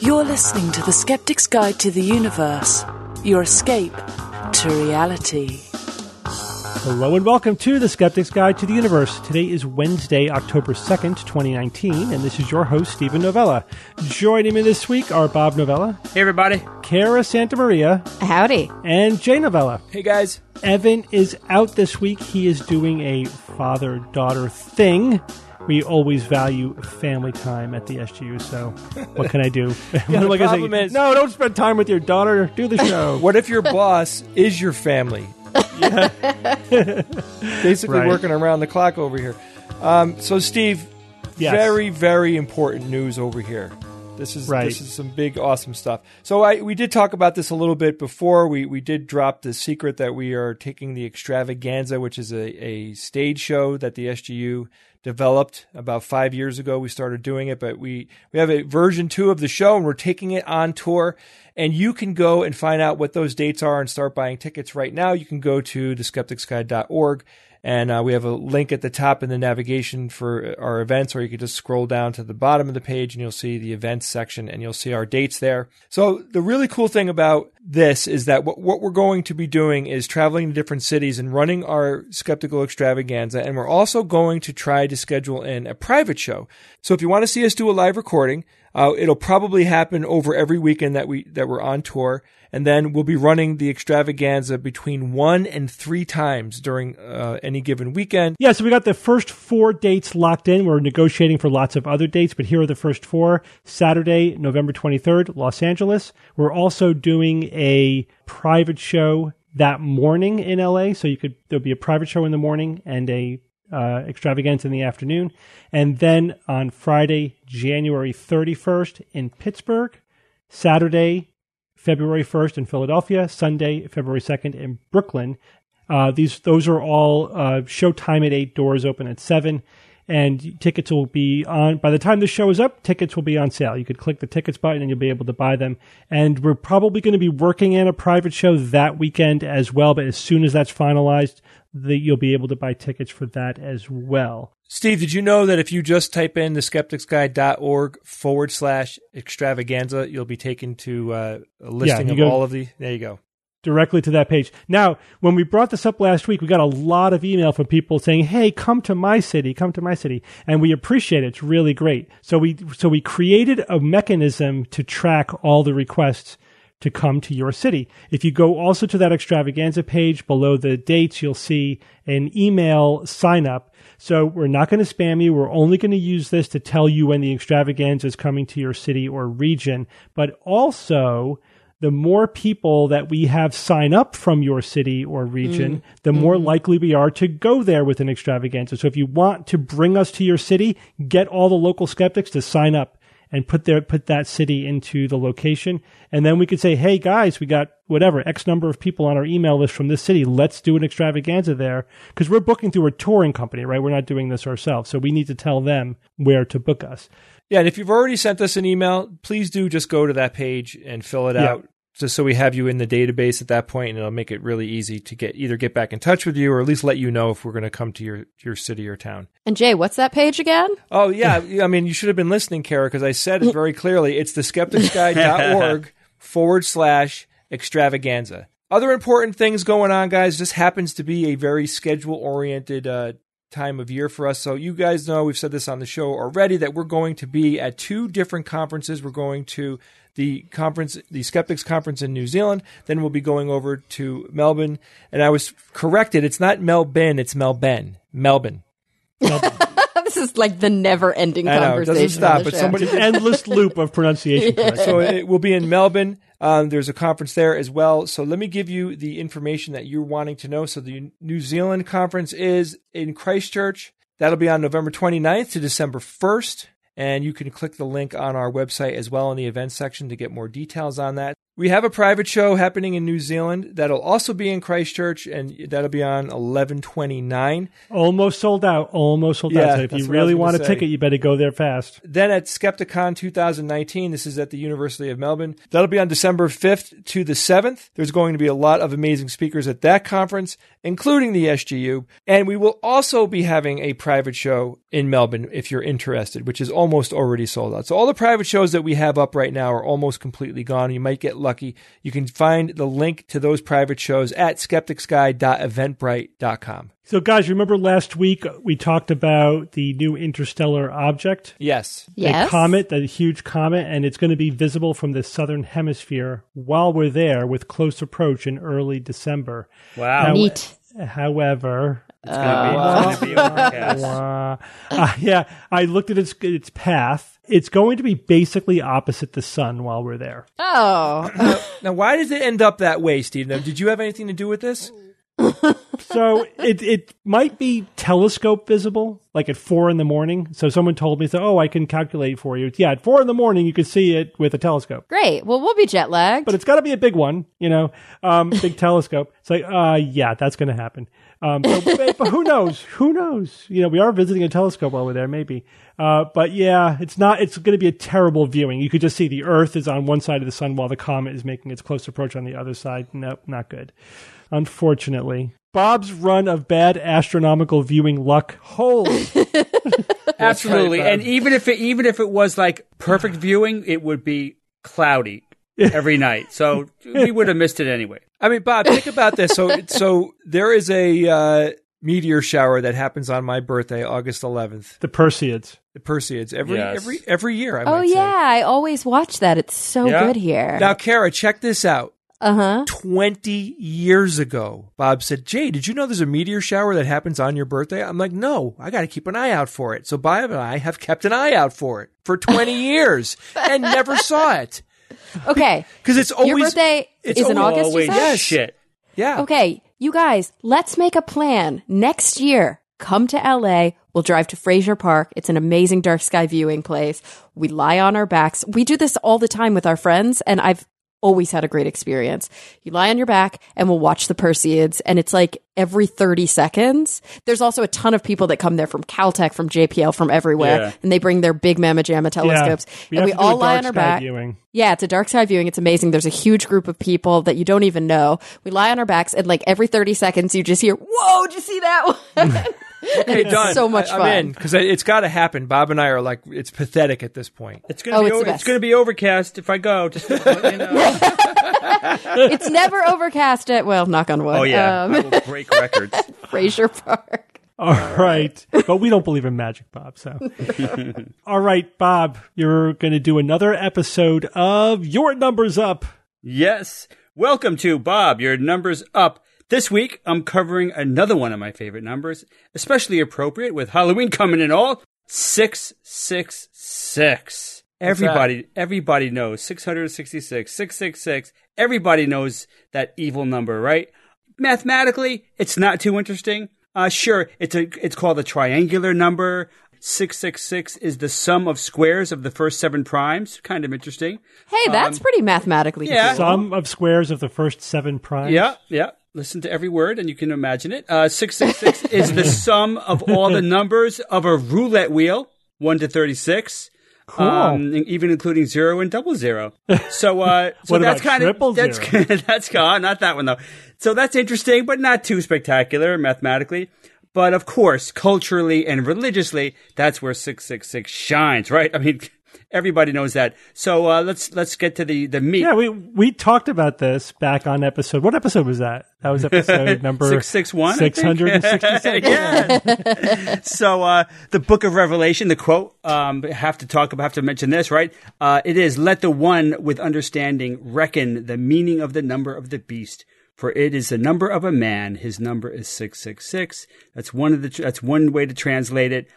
You're listening to The Skeptic's Guide to the Universe, your escape to reality. Hello and welcome to The Skeptic's Guide to the Universe. Today is Wednesday, October 2nd, 2019, and this is your host, Steven Novella. Joining me this week are Bob Novella, Hey, everybody. Cara Santa Maria, Howdy. and Jay Novella. Hey, guys. Evan is out this week. He is doing a father daughter thing. We always value family time at the SGU, so what can I do? What the am I gonna problem is- no, don't spend time with your daughter. Do the show. What if your boss is your family? Basically Right. working around the clock over here. Um, so, Steve, Yes. very, very important news over here. This is Right. this is some big, awesome stuff. So, I we did talk about this a little bit before. We we did drop the secret that we are taking the Extravaganza, which is a, a stage show that the SGU developed about five years ago. We started doing it, but we we have a version two of the show, and we're taking it on tour. And you can go and find out what those dates are and start buying tickets right now. You can go to theskepticsguide.org and uh, we have a link at the top in the navigation for our events, or you can just scroll down to the bottom of the page and you'll see the events section and you'll see our dates there. So the really cool thing about this is that what, what we're going to be doing is traveling to different cities and running our skeptical extravaganza. And we're also going to try to schedule in a private show. So if you want to see us do a live recording, uh, it'll probably happen over every weekend that we that we're on tour, and then we'll be running the extravaganza between one and three times during uh, any given weekend. Yeah, so we got the first four dates locked in. We're negotiating for lots of other dates, but here are the first four. Saturday, November 23rd, Los Angeles. We're also doing a private show that morning in LA. So you could, there'll be a private show in the morning and a uh, extravaganza in the afternoon. And then on Friday, January 31st in Pittsburgh. Saturday, February 1st in Philadelphia. Sunday, February 2nd in Brooklyn. Uh, these those are all uh, show time at eight, doors open at seven, and tickets will be on. By the time the show is up, tickets will be on sale. You could click the tickets button and you'll be able to buy them. And we're probably going to be working in a private show that weekend as well. But as soon as that's finalized, the, you'll be able to buy tickets for that as well. Steve, did you know that if you just type in theskepticsguide.org forward slash extravaganza, you'll be taken to uh, a listing you of go- all of the. There you go. Directly to that page. Now, when we brought this up last week, we got a lot of email from people saying, "Hey, come to my city, come to my city," and we appreciate it. It's really great. So we so we created a mechanism to track all the requests to come to your city. If you go also to that extravaganza page below the dates, you'll see an email sign up. So we're not going to spam you. We're only going to use this to tell you when the extravaganza is coming to your city or region, but also the more people that we have sign up from your city or region, mm. the more mm-hmm. likely we are to go there with an extravaganza. So if you want to bring us to your city, get all the local skeptics to sign up and put their put that city into the location. And then we could say, hey guys, we got whatever, X number of people on our email list from this city. Let's do an extravaganza there. Because we're booking through a touring company, right? We're not doing this ourselves. So we need to tell them where to book us. Yeah, and if you've already sent us an email, please do just go to that page and fill it Yeah. out. Just so we have you in the database at that point, and it'll make it really easy to get either get back in touch with you or at least let you know if we're going to come to your your city or town. And Jay, what's that page again? Oh yeah, I mean you should have been listening, Cara, because I said it very clearly. It's theskepticsguide.org forward slash extravaganza. Other important things going on, guys. This happens to be a very schedule oriented uh, time of year for us. So you guys know we've said this on the show already that we're going to be at two different conferences. We're going to the conference, the Skeptics Conference in New Zealand. Then we'll be going over to Melbourne. And I was corrected. It's not Melbourne. It's Melbourne. Melbourne. this is like the never-ending I know, it conversation. doesn't stop, on the but show. somebody- Endless loop of pronunciation. corrections. so it will be in Melbourne. Um, there's a conference there as well. So let me give you the information that you're wanting to know. So the New Zealand conference is in Christchurch. That'll be on November 29th to December 1st. And you can click the link on our website as well in the events section to get more details on that. We have a private show happening in New Zealand that'll also be in Christchurch, and that'll be on eleven twenty nine. Almost sold out. Almost sold Yeah, out. So if you what I was really want a say. ticket, you better go there fast. Then at Skepticon 2019, this is at the University of Melbourne. That'll be on December 5th to the 7th. There's going to be a lot of amazing speakers at that conference, including the SGU. And we will also be having a private show in Melbourne if you're interested, which is almost already sold out. So all the private shows that we have up right now are almost completely gone. You might get lucky. You can find the link to those private shows at skepticsguide.eventbrite.com. So, guys, remember last week we talked about the new interstellar object? Yes. Yes. The comet, the huge comet, and it's going to be visible from the southern hemisphere while we're there with close approach in early December. Wow. Now- Neat. However, It's gonna be, it's gonna be overcast. uh, uh, yeah, I looked at its its path. It's going to be basically opposite the sun while we're there. Oh, Now, why does it end up that way, Steve? Now, did you have anything to do with this? So it it might be telescope visible, like at four in the morning. So someone told me, so oh, I can calculate for you. Yeah, at four in the morning you can see it with a telescope. great. Well, we'll be jet lagged. But it's got to be a big one, you know, um, big telescope. It's like, uh, yeah, that's going to happen. Um, so, but, but who knows? Who knows? You know, we are visiting a telescope while we're there, maybe. Uh, but yeah, it's not. It's going to be a terrible viewing. You could just see the Earth is on one side of the sun while the comet is making its close approach on the other side. Nope, not good. Unfortunately, Bob's run of bad astronomical viewing luck holds. Absolutely. right, and even if it even if it was like perfect viewing, it would be cloudy every night. So we would have missed it anyway. I mean, Bob, think about this. So, so there is a uh, meteor shower that happens on my birthday, August 11th. the Perseids. The Perseids every Yes. every every year. I oh might say. yeah, I always watch that. It's so Yeah. good here. Now, Cara, check this out. Uh huh. 20 years ago, Bob said, Jay, did you know there's a meteor shower that happens on your birthday? I'm like, no, I got to keep an eye out for it. So Bob and I have kept an eye out for it for 20 years and never saw it. Okay. Because it's always. Your birthday it's is in August. You Always said? Yes. shit. Yeah. Okay, you guys, let's make a plan. Next year, come to LA. We'll drive to Frazier Park. It's an amazing dark sky viewing place. We lie on our backs. We do this all the time with our friends, and I've always had a great experience. You lie on your back and we'll watch the Perseids, and it's like every 30 seconds. There's also a ton of people that come there from Caltech, from JPL, from everywhere, Yeah. and they bring their big Mamma Jamma telescopes. we and we all lie on our back. viewing. Yeah, it's a dark sky viewing. It's amazing. There's a huge group of people that you don't even know. We lie on our backs, and like every 30 seconds, you just hear, Whoa, did you see that one? Okay, done. so much I, I'm fun. in because it's got to happen. Bob and I are like, it's pathetic at this point. It's gonna Oh, be it's the over, best. it's gonna be overcast if I go. Just to let you know. it's never overcast at, well, knock on wood. Oh yeah, Um, I will break records. Frazier Park. All right. but we don't believe in magic, Bob. So, all right, Bob, you're going to do another episode of Your Numbers Up. Yes. Welcome to Bob, your numbers up. This week, I'm covering another one of my favorite numbers, especially appropriate with Halloween coming in all. 666. Everybody, everybody knows 666, 666. Everybody knows that evil number, right? Mathematically, it's not too interesting. Uh, sure, it's a, it's called a triangular number. 666 is the sum of squares of the first seven primes. Kind of interesting. Hey, that's pretty mathematically Um, yeah. cool. Sum of squares of the first seven primes. Yeah, yeah. Listen to every word and you can imagine it. Uh, 666 is the sum of all the numbers of a roulette wheel, 1 to 36. Cool. Um, even including zero and double zero. So, uh, so that's kind of, that's, that's, oh, not that one though. So that's interesting, but not too spectacular mathematically. But of course, culturally and religiously, that's where 666 shines, right? I mean, everybody knows that. So, uh, let's, let's get to the, the meat. Yeah, we we talked about this back on episode. What episode was that? That was episode number 661, I think. Six hundred and sixty-six. yeah. so uh, the book of Revelation, the quote, um, have to talk about, have to mention this, right? Uh, it is, "Let the one with understanding reckon the meaning of the number of the beast." For it is the number of a man; his number is six six six. That's one of the. That's one way to translate it.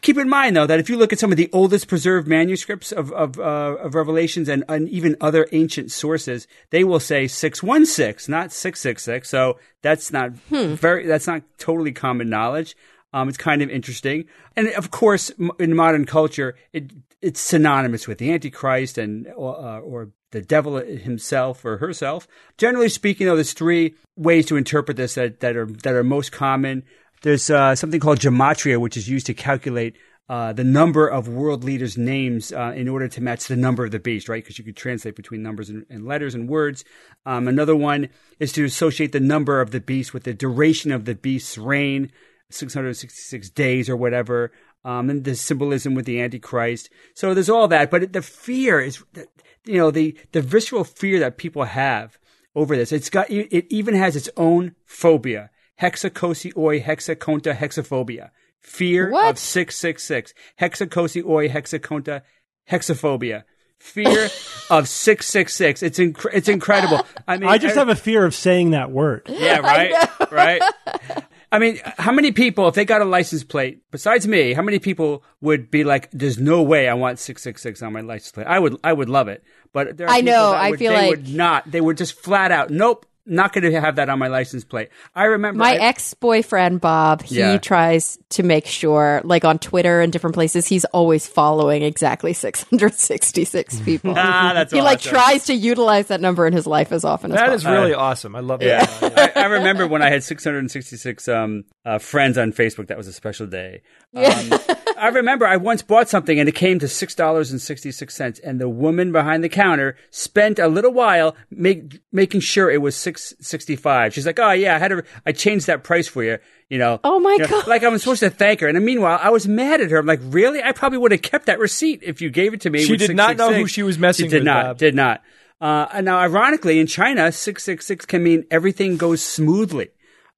Keep in mind, though, that if you look at some of the oldest preserved manuscripts of of, uh, of Revelations and, and even other ancient sources, they will say six one six, not six six six. So that's not very. That's not totally common knowledge. Um, it's kind of interesting, and of course, m- in modern culture, it it's synonymous with the Antichrist and uh, or the devil himself or herself. Generally speaking, though, there's three ways to interpret this that, that are that are most common. There's uh, something called gematria, which is used to calculate uh, the number of world leaders' names uh, in order to match the number of the beast, right? Because you could translate between numbers and, and letters and words. Um, another one is to associate the number of the beast with the duration of the beast's reign, 666 days or whatever. Um, and the symbolism with the Antichrist. So there's all that, but the fear is, you know, the the visceral fear that people have over this. It's got it even has its own phobia: hexacosioi hexaconta hexaphobia. Fear What? of 666 hexacosioi hexaconta hexaphobia. Fear of 666 it's inc- it's incredible. I mean I just er, have a fear of saying that word. yeah right? right? I mean, how many people, if they got a license plate, besides me, how many people would be like, "There's no way I want six six six on my license plate." I would, I would love it, but there are I know, that I would- feel they like- would not. They would just flat out, nope, not going to have that on my license plate. I remember My I- ex boyfriend Bob, he Yeah. tries to make sure, like on Twitter and different places, he's always following exactly 666 people. Ah, that's he like tries to utilize that number in his life as often as That possible. is really awesome. I love Yeah, that. I, I remember when I had 666 um, uh, friends on Facebook. That was a special day. Um, I remember I once bought something and it came to six dollars and sixty six cents, and the woman behind the counter spent a little while make, making sure it was six sixty five. She's like, "Oh yeah, I had to, I changed that price for you." You know. Oh, my You know, God. Like I'm supposed to thank her, and meanwhile, I was mad at her. I'm like, "Really? I probably would have kept that receipt if you gave it to me." She did not know who she was messing She did with, not. Bob. Did not. Uh, and now, ironically, in China, 666 can mean everything goes smoothly.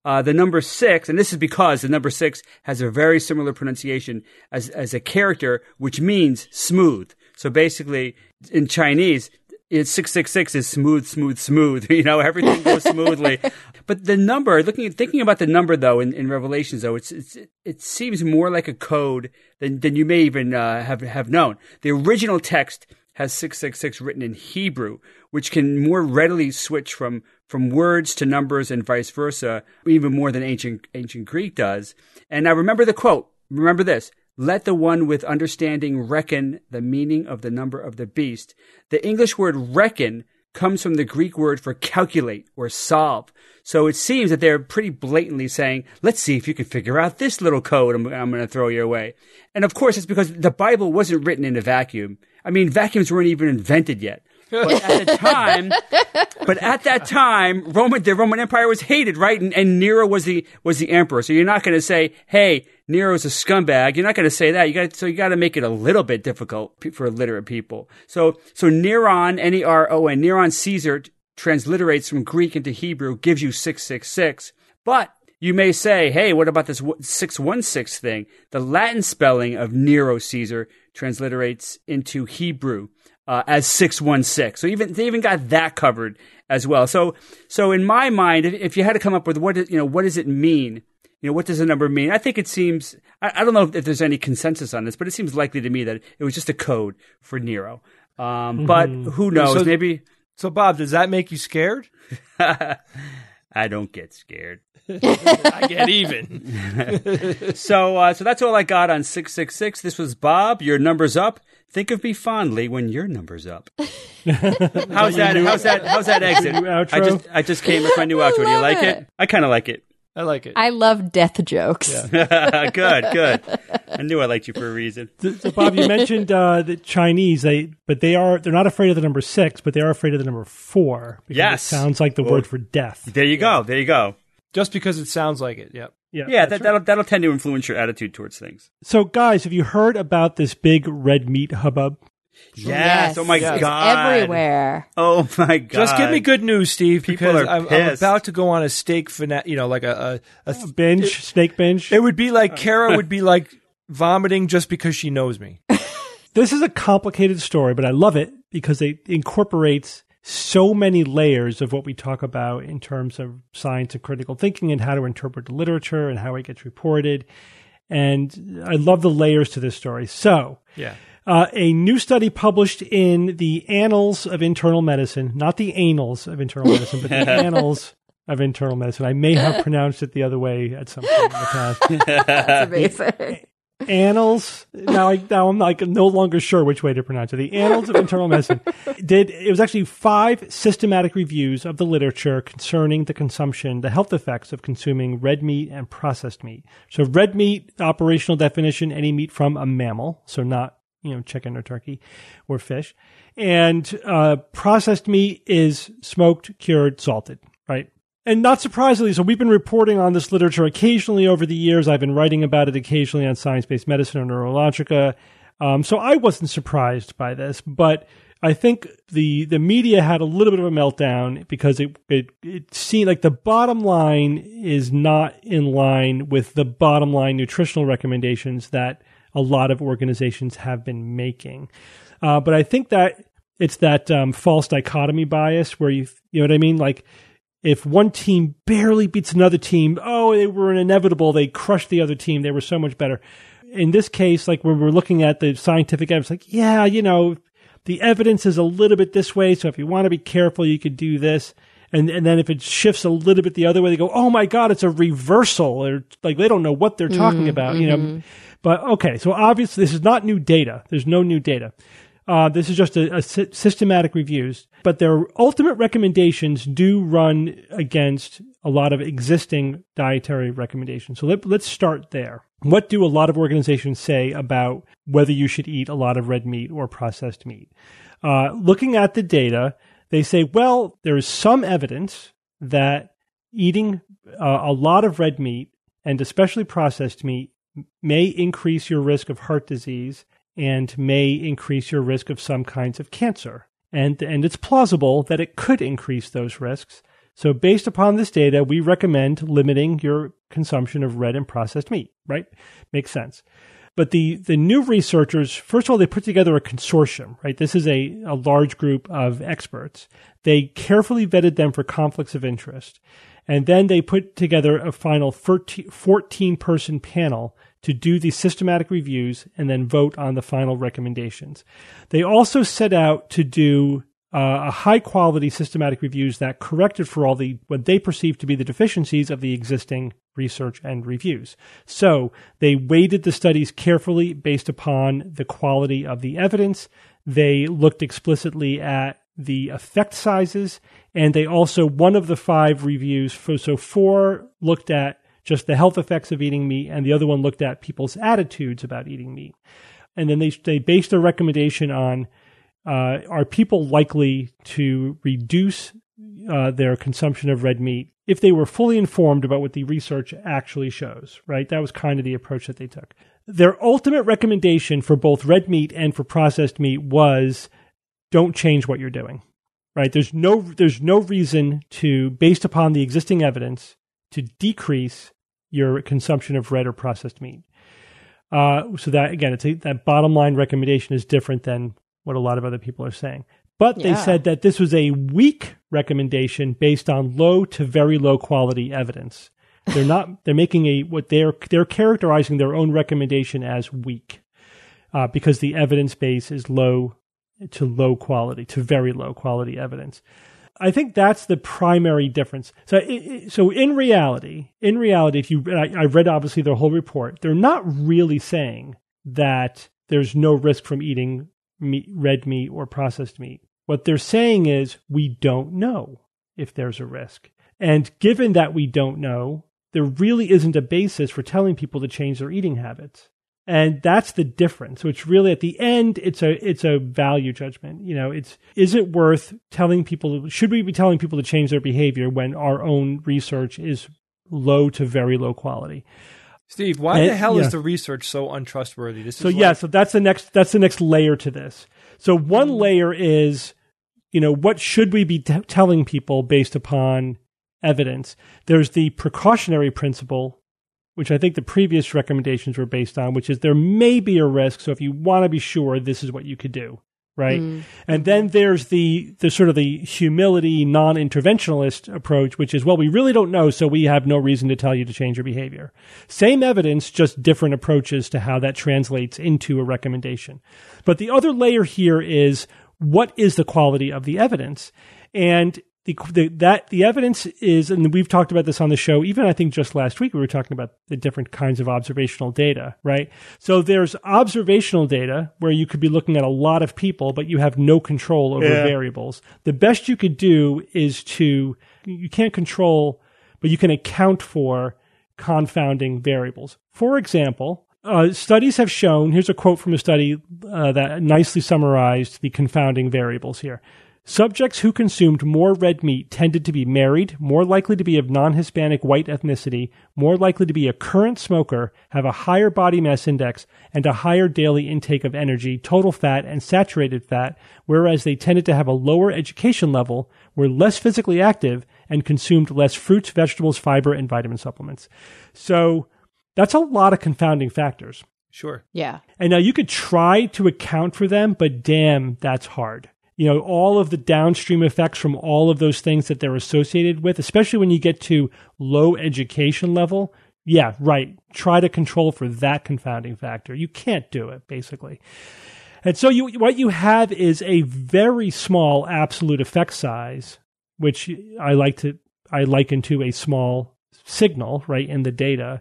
Uh, the number six, and this is because the number six has a very similar pronunciation as, as a character, which means smooth. So basically, in Chinese, it's 666 is smooth, smooth, smooth. You know, everything goes smoothly. but the number, looking at, thinking about the number though in, in Revelations though, it's, it's, it seems more like a code than, than you may even, uh, have, have known. The original text has 666 written in Hebrew, which can more readily switch from, from words to numbers and vice versa, even more than ancient, ancient Greek does. And now remember the quote. Remember this. Let the one with understanding reckon the meaning of the number of the beast. The English word reckon comes from the Greek word for calculate or solve. So it seems that they're pretty blatantly saying, let's see if you can figure out this little code I'm, I'm going to throw your way. And of course, it's because the Bible wasn't written in a vacuum. I mean, vacuums weren't even invented yet. But at the time, but at that time, Roman the Roman Empire was hated, right? And, and Nero was the was the emperor. So you're not going to say, "Hey, Nero's a scumbag." You're not going to say that. You got so you got to make it a little bit difficult for illiterate people. So so Neron, N E R O N, Neron Caesar transliterates from Greek into Hebrew, gives you six six six. But you may say, hey, what about this 616 thing? The Latin spelling of Nero Caesar transliterates into Hebrew uh, as 616. So even they even got that covered as well. So so in my mind, if, if you had to come up with what you know what does it mean? You know, what does the number mean? I think it seems, I, I don't know if there's any consensus on this, but it seems likely to me that it was just a code for Nero. Um, But who knows? So- Maybe So, Bob, does that make you scared? I don't get scared. I get even. So, uh, so that's all I got on 666. This was Bob. Your number's up. Think of me fondly when your number's up. how's that? How's that? How's that exit? Outro? I just, I just came with my new outro. Do you like it? it. I kind of like it. I like it. I love death jokes. good, good. I knew I liked you for a reason. So, so, Bob, you mentioned uh, the Chinese. They, but they are they're not afraid of the number six, but they are afraid of the number four. Yes. it sounds like the word for death. There you go. There you go. Just because it sounds like it. Yep. Yeah, Yeah, that, right. that'll that'll tend to influence your attitude towards things. So, guys, have you heard about this big red meat hubbub? Yes. Oh my Yes. god. Everywhere. Oh my god. Just give me good news, Steve, People because are I'm, I'm about to go on a steak fana- You know, like a, a, a Binge, snake binge. It would be like uh. Cara would be like vomiting just because she knows me. this is a complicated story, but I love it because it incorporates so many layers of what we talk about in terms of science and critical thinking and how to interpret the literature and how it gets reported. And I love the layers to this story. So, Yeah. Uh, a new study published in the Annals of Internal Medicine, not the Annals of Internal Medicine, but the Annals of internal medicine. I may have pronounced it the other way at some point in the past. That's amazing. Annals. Now, I, now I'm like no longer sure which way to pronounce it. The Annals of Internal Medicine did. It was actually five systematic reviews of the literature concerning the consumption, the health effects of consuming red meat and processed meat. So, red meat operational definition: any meat from a mammal, so not you know chicken or turkey or fish, and uh, processed meat is smoked, cured, salted. Right. And not surprisingly, so we've been reporting on this literature occasionally over the years. I've been writing about it occasionally on Science Based Medicine or Neurologica. Um, so I wasn't surprised by this, but I think the the media had a little bit of a meltdown because it it, it seemed like the bottom line is not in line with the bottom line nutritional recommendations that a lot of organizations have been making. Uh, but I think that it's that um, false dichotomy bias where you you know what I mean, like if one team barely beats another team, oh, they were inevitable. They crushed the other team. They were so much better. In this case, like when we're looking at the scientific evidence, like, yeah, you know, the evidence is a little bit this way. So if you want to be careful, you could do this. And, and then if it shifts a little bit the other way, they go, oh my God, it's a reversal. Or like they don't know what they're talking mm-hmm, about, you know. But okay, so obviously this is not new data. There's no new data. Uh, this is just a, a systematic reviews, but their ultimate recommendations do run against a lot of existing dietary recommendations. So let, let's start there. What do a lot of organizations say about whether you should eat a lot of red meat or processed meat? Uh, looking at the data, they say, well, there is some evidence that eating uh, a lot of red meat and especially processed meat may increase your risk of heart disease and may increase your risk of some kinds of cancer. And, and it's plausible that it could increase those risks. So, based upon this data, we recommend limiting your consumption of red and processed meat, right? Makes sense. But the, the new researchers, first of all, they put together a consortium, right? This is a, a large group of experts. They carefully vetted them for conflicts of interest. And then they put together a final 14 person panel to do the systematic reviews and then vote on the final recommendations. They also set out to do uh, a high quality systematic reviews that corrected for all the what they perceived to be the deficiencies of the existing research and reviews. So they weighted the studies carefully based upon the quality of the evidence. They looked explicitly at the effect sizes, and they also one of the five reviews. So four looked at just the health effects of eating meat, and the other one looked at people's attitudes about eating meat. And then they they based their recommendation on uh, are people likely to reduce uh, their consumption of red meat if they were fully informed about what the research actually shows, right? That was kind of the approach that they took. Their ultimate recommendation for both red meat and for processed meat was don't change what you're doing, right? There's no, there's no reason to, based upon the existing evidence, to decrease your consumption of red or processed meat. Uh, so that again, it's a, that bottom line recommendation is different than what a lot of other people are saying. But yeah. they said that this was a weak recommendation based on low to very low quality evidence. They're not. They're making a what they're they're characterizing their own recommendation as weak uh, because the evidence base is low to low quality to very low quality evidence. I think that's the primary difference. So, so in reality, in reality, if you, I, I read obviously their whole report, they're not really saying that there's no risk from eating meat, red meat or processed meat. What they're saying is we don't know if there's a risk. And given that we don't know, there really isn't a basis for telling people to change their eating habits and that's the difference which really at the end it's a it's a value judgment. You know it's is it worth telling people should we be telling people to change their behavior when our own research is low to very low quality? Steve why and, the hell yeah. is the research so untrustworthy? This so like- yeah so that's the next that's the next layer to this. So one mm-hmm. layer is you know what should we be t- telling people based upon evidence? There's the precautionary principle which I think the previous recommendations were based on, which is there may be a risk. So if you want to be sure, this is what you could do. Right. Mm. And then there's the, the sort of the humility, non interventionalist approach, which is, well, we really don't know. So we have no reason to tell you to change your behavior. Same evidence, just different approaches to how that translates into a recommendation. But the other layer here is what is the quality of the evidence? And the, the that the evidence is, and we've talked about this on the show. Even I think just last week we were talking about the different kinds of observational data, right? So there's observational data where you could be looking at a lot of people, but you have no control over Yeah. variables. The best you could do is to you can't control, but you can account for confounding variables. For example, uh, studies have shown here's a quote from a study uh, that nicely summarized the confounding variables here. Subjects who consumed more red meat tended to be married, more likely to be of non Hispanic white ethnicity, more likely to be a current smoker, have a higher body mass index, and a higher daily intake of energy, total fat, and saturated fat, whereas they tended to have a lower education level, were less physically active, and consumed less fruits, vegetables, fiber, and vitamin supplements. So that's a lot of confounding factors. Sure. Yeah. And now you could try to account for them, but damn, that's hard. You know, all of the downstream effects from all of those things that they're associated with, especially when you get to low education level. Yeah, right. Try to control for that confounding factor. You can't do it, basically. And so you, what you have is a very small absolute effect size, which I like to, I liken to a small signal, right, in the data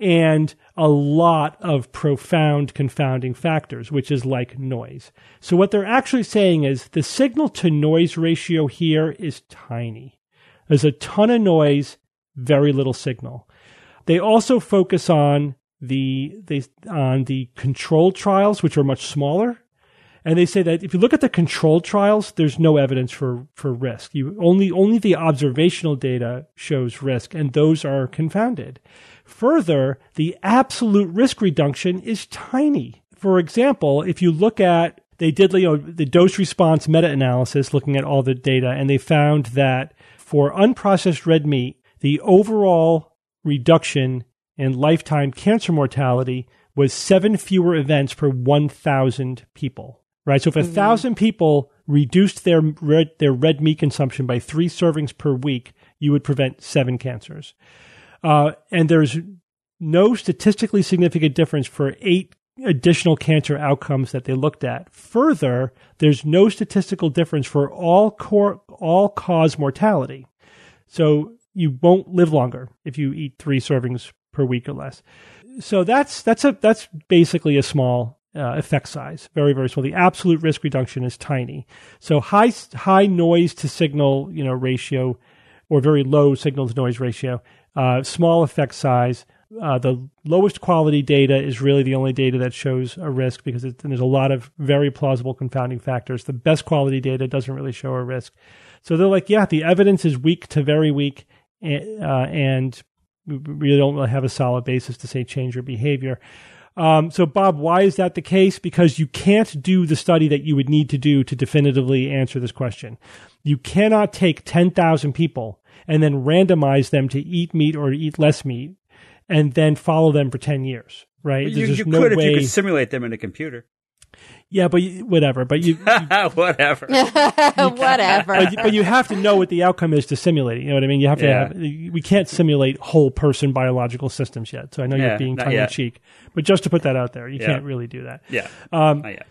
and a lot of profound confounding factors, which is like noise. So, what they're actually saying is the signal to noise ratio here is tiny. There's a ton of noise, very little signal. They also focus on the they, on the control trials, which are much smaller. And they say that if you look at the control trials, there's no evidence for, for risk. You only only the observational data shows risk, and those are confounded. Further, the absolute risk reduction is tiny. For example, if you look at they did you know, the dose response meta analysis looking at all the data, and they found that for unprocessed red meat, the overall reduction in lifetime cancer mortality was seven fewer events per 1,000 people. Right. So if a mm-hmm. thousand people reduced their red, their red meat consumption by three servings per week, you would prevent seven cancers. Uh, and there's no statistically significant difference for eight additional cancer outcomes that they looked at. Further, there's no statistical difference for all core, all cause mortality. So you won't live longer if you eat three servings per week or less. So that's that's a that's basically a small uh, effect size, very very small. The absolute risk reduction is tiny. So high high noise to signal you know ratio, or very low signal to noise ratio, uh, small effect size. Uh, the lowest quality data is really the only data that shows a risk because there's a lot of very plausible confounding factors. The best quality data doesn't really show a risk. So they're like, yeah, the evidence is weak to very weak, uh, and we really don't really have a solid basis to say change your behavior. Um, so, Bob, why is that the case? Because you can't do the study that you would need to do to definitively answer this question. You cannot take 10,000 people and then randomize them to eat meat or eat less meat and then follow them for 10 years, right? You, you no could if you could simulate them in a computer. yeah, but you, whatever. But you, Whatever. Whatever. but, you- but you have to know what the outcome is to simulate it. You know what I mean? You have to Yeah. have, we can't simulate whole person biological systems yet. So I know Yeah, you're being not tongue in cheek, but just to put that out there, you Yeah. can't really do that. yeah. Um, Not yet.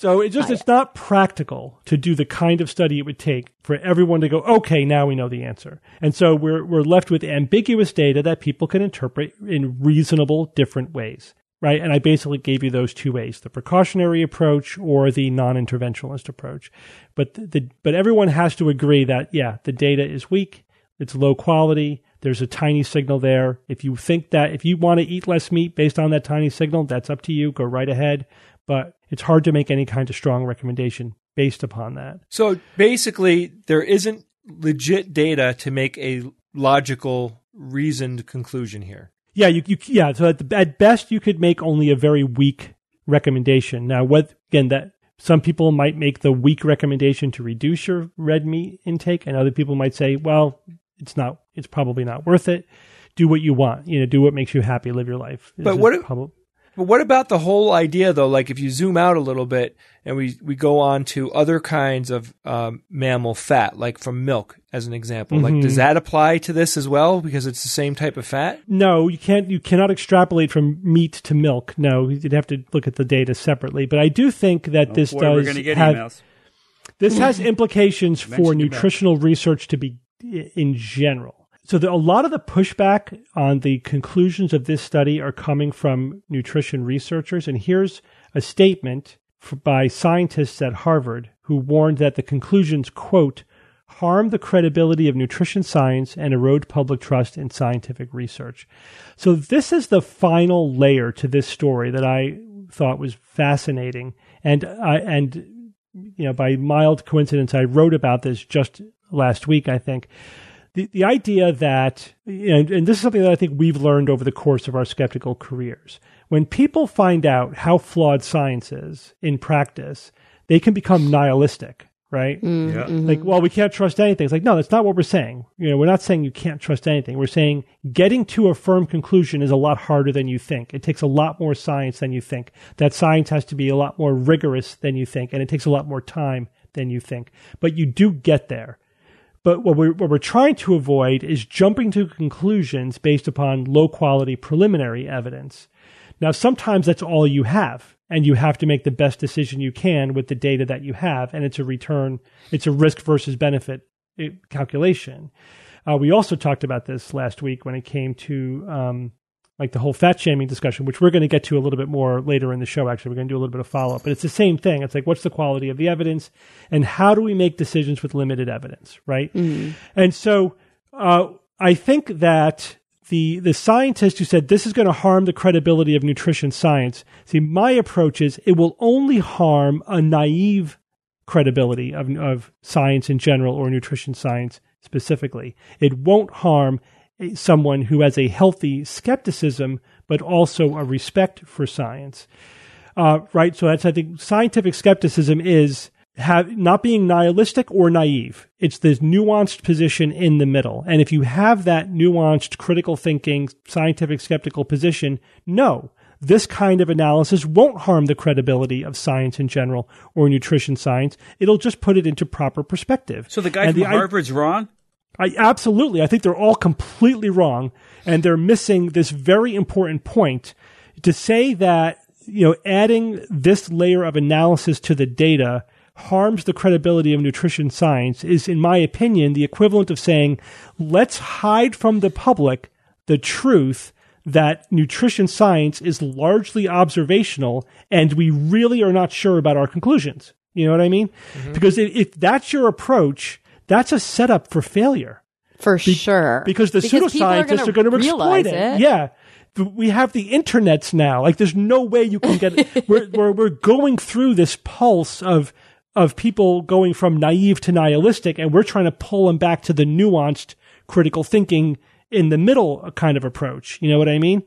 So it just, it's not practical to do the kind of study it would take for everyone to go, okay, now we know the answer. And so we're, we're left with ambiguous data that people can interpret in reasonable different ways. Right. And I basically gave you those two ways, the precautionary approach or the non-interventionalist approach. But the, but everyone has to agree that, yeah, the data is weak. It's low quality. There's a tiny signal there. If you think that, if you want to eat less meat based on that tiny signal, that's up to you. Go right ahead. But it's hard to make any kind of strong recommendation based upon that. So basically, there isn't legit data to make a logical, reasoned conclusion here. Yeah, you, you yeah. So at, the, at best, you could make only a very weak recommendation. Now, what again that some people might make the weak recommendation to reduce your red meat intake, and other people might say, well, it's not. It's probably not worth it. Do what you want. You know, do what makes you happy. Live your life. But This what if- probab- But what about the whole idea, though? Like, if you zoom out a little bit and we, we go on to other kinds of um, mammal fat, like from milk, as an example, like does that apply to this as well because it's the same type of fat? No, you can't. You cannot extrapolate from meat to milk. No, you'd have to look at the data separately. But I do think that this Boy, we're does get have. emails. This has implications for Mentioned about- nutritional research to be in general. So the, a lot of the pushback on the conclusions of this study are coming from nutrition researchers. And here's a statement f by scientists at Harvard who warned that the conclusions, quote, harm the credibility of nutrition science and erode public trust in scientific research. So this is the final layer to this story that I thought was fascinating. And I, and, you know, by mild coincidence, I wrote about this just last week, I think. The, the idea that, and, and this is something that I think we've learned over the course of our skeptical careers. When people find out how flawed science is in practice, they can become nihilistic, right? Mm, yeah. Mm-hmm. Like, well, we can't trust anything. It's like, no, that's not what we're saying. You know, we're not saying you can't trust anything. We're saying getting to a firm conclusion is a lot harder than you think. It takes a lot more science than you think. That science has to be a lot more rigorous than you think, and it takes a lot more time than you think. But you do get there. But what we're, what we're trying to avoid is jumping to conclusions based upon low quality preliminary evidence. Now, sometimes that's all you have, and you have to make the best decision you can with the data that you have, and it's a return, it's a risk versus benefit eh, calculation. Uh, we also talked about this last week when it came to um, like the whole fat shaming discussion, which we're going to get to a little bit more later in the show. Actually, we're going to do a little bit of follow up, but it's the same thing. It's like, what's the quality of the evidence, and how do we make decisions with limited evidence, right? And so, uh, I think that the the scientist who said this is going to harm the credibility of nutrition science. See, my approach is it will only harm a naive credibility of of science in general or nutrition science specifically. It won't harm someone who has a healthy skepticism but also a respect for science. Uh, right. So that's I think scientific skepticism is have not being nihilistic or naive. It's this nuanced position in the middle. And if you have that nuanced, critical thinking, scientific skeptical position, no, this kind of analysis won't harm the credibility of science in general or nutrition science. It'll just put it into proper perspective. So the guy And from the i- Harvard's wrong. I absolutely. I think they're all completely wrong, and they're missing this very important point to say that you know adding this layer of analysis to the data harms the credibility of nutrition science is, in my opinion, the equivalent of saying let's hide from the public the truth that nutrition science is largely observational and we really are not sure about our conclusions. You know what I mean? Mm-hmm. Because if, if that's your approach, that's a setup for failure For sure. because the people pseudoscientists are going to exploit it. Yeah. We have the internets now. Like, there's no way you can get. we're, we're we're going through this pulse of of people going from naive to nihilistic, and we're trying to pull them back to the nuanced critical thinking in the middle kind of approach. You know what I mean?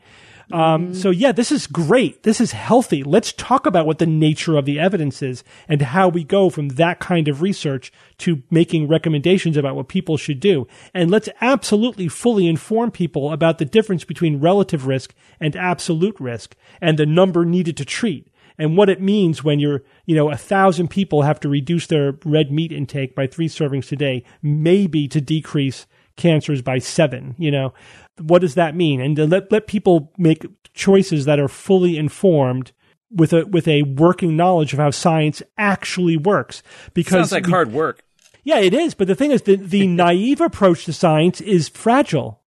Um, so yeah, this is great. This is healthy. Let's talk about what the nature of the evidence is and how we go from that kind of research to making recommendations about what people should do. And let's absolutely fully inform people about the difference between relative risk and absolute risk and the number needed to treat and what it means when you're, you know, a thousand people have to reduce their red meat intake by three servings today, maybe to decrease cancers by seven, you know, what does that mean? And to let, let people make choices that are fully informed with a, with a working knowledge of how science actually works. Because Sounds like we- hard work. yeah, it is. But the thing is, the, the naive approach to science is fragile.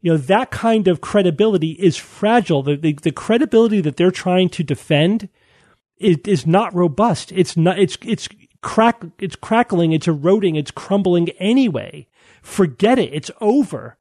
You know, that kind of credibility is fragile. The, the, the credibility that they're trying to defend is, is not robust. It's not, it's, it's crack, it's crackling, it's eroding, it's crumbling anyway. Forget it. It's over.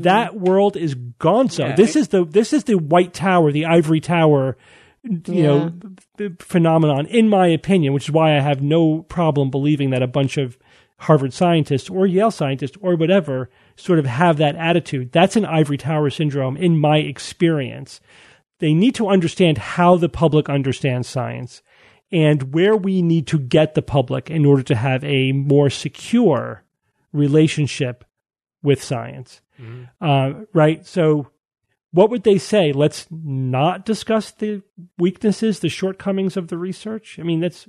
That mm-hmm. world is gone. So Yeah, this is the, this is the white tower, the ivory tower, you know, b- b- phenomenon, in my opinion, which is why I have no problem believing that a bunch of Harvard scientists or Yale scientists or whatever sort of have that attitude. That's an ivory tower syndrome, in my experience. They need to understand how the public understands science and where we need to get the public in order to have a more secure relationship with science. Uh, right? So, what would they say? Let's not discuss the weaknesses, the shortcomings of the research. I mean, that's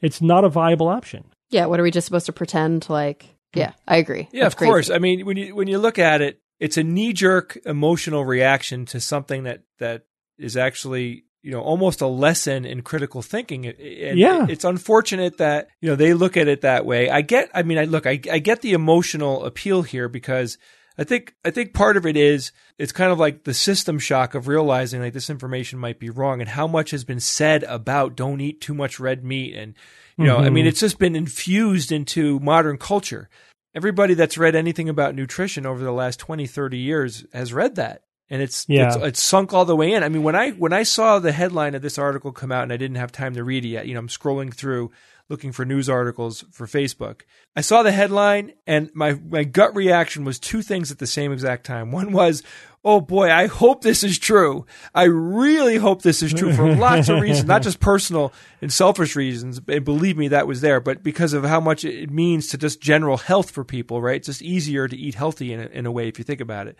it's not a viable option. yeah, what are we just supposed to pretend like? Yeah, I agree. Yeah, That's of crazy. course. I mean, when you when you look at it, it's a knee jerk emotional reaction to something that that is actually you know almost a lesson in critical thinking and Yeah. it's unfortunate that you know they look at it that way i get i mean i look i, I get the emotional appeal here because i think i think part of it is it's kind of like the system shock of realizing like this information might be wrong and how much has been said about don't eat too much red meat and you know i mean mm-hmm. it's just been infused into modern culture everybody that's read anything about nutrition over the last 20 30 years has read that and it's, Yeah. it's it's sunk all the way in. I mean, when I when I saw the headline of this article come out and I didn't have time to read it yet, you know, I'm scrolling through looking for news articles for Facebook. I saw the headline and my my gut reaction was two things at the same exact time. One was, "Oh boy, I hope this is true. I really hope this is true for lots of reasons, not just personal and selfish reasons. And believe me, that was there, but because of how much it means to just general health for people, right? It's just easier to eat healthy in a, in a way if you think about it."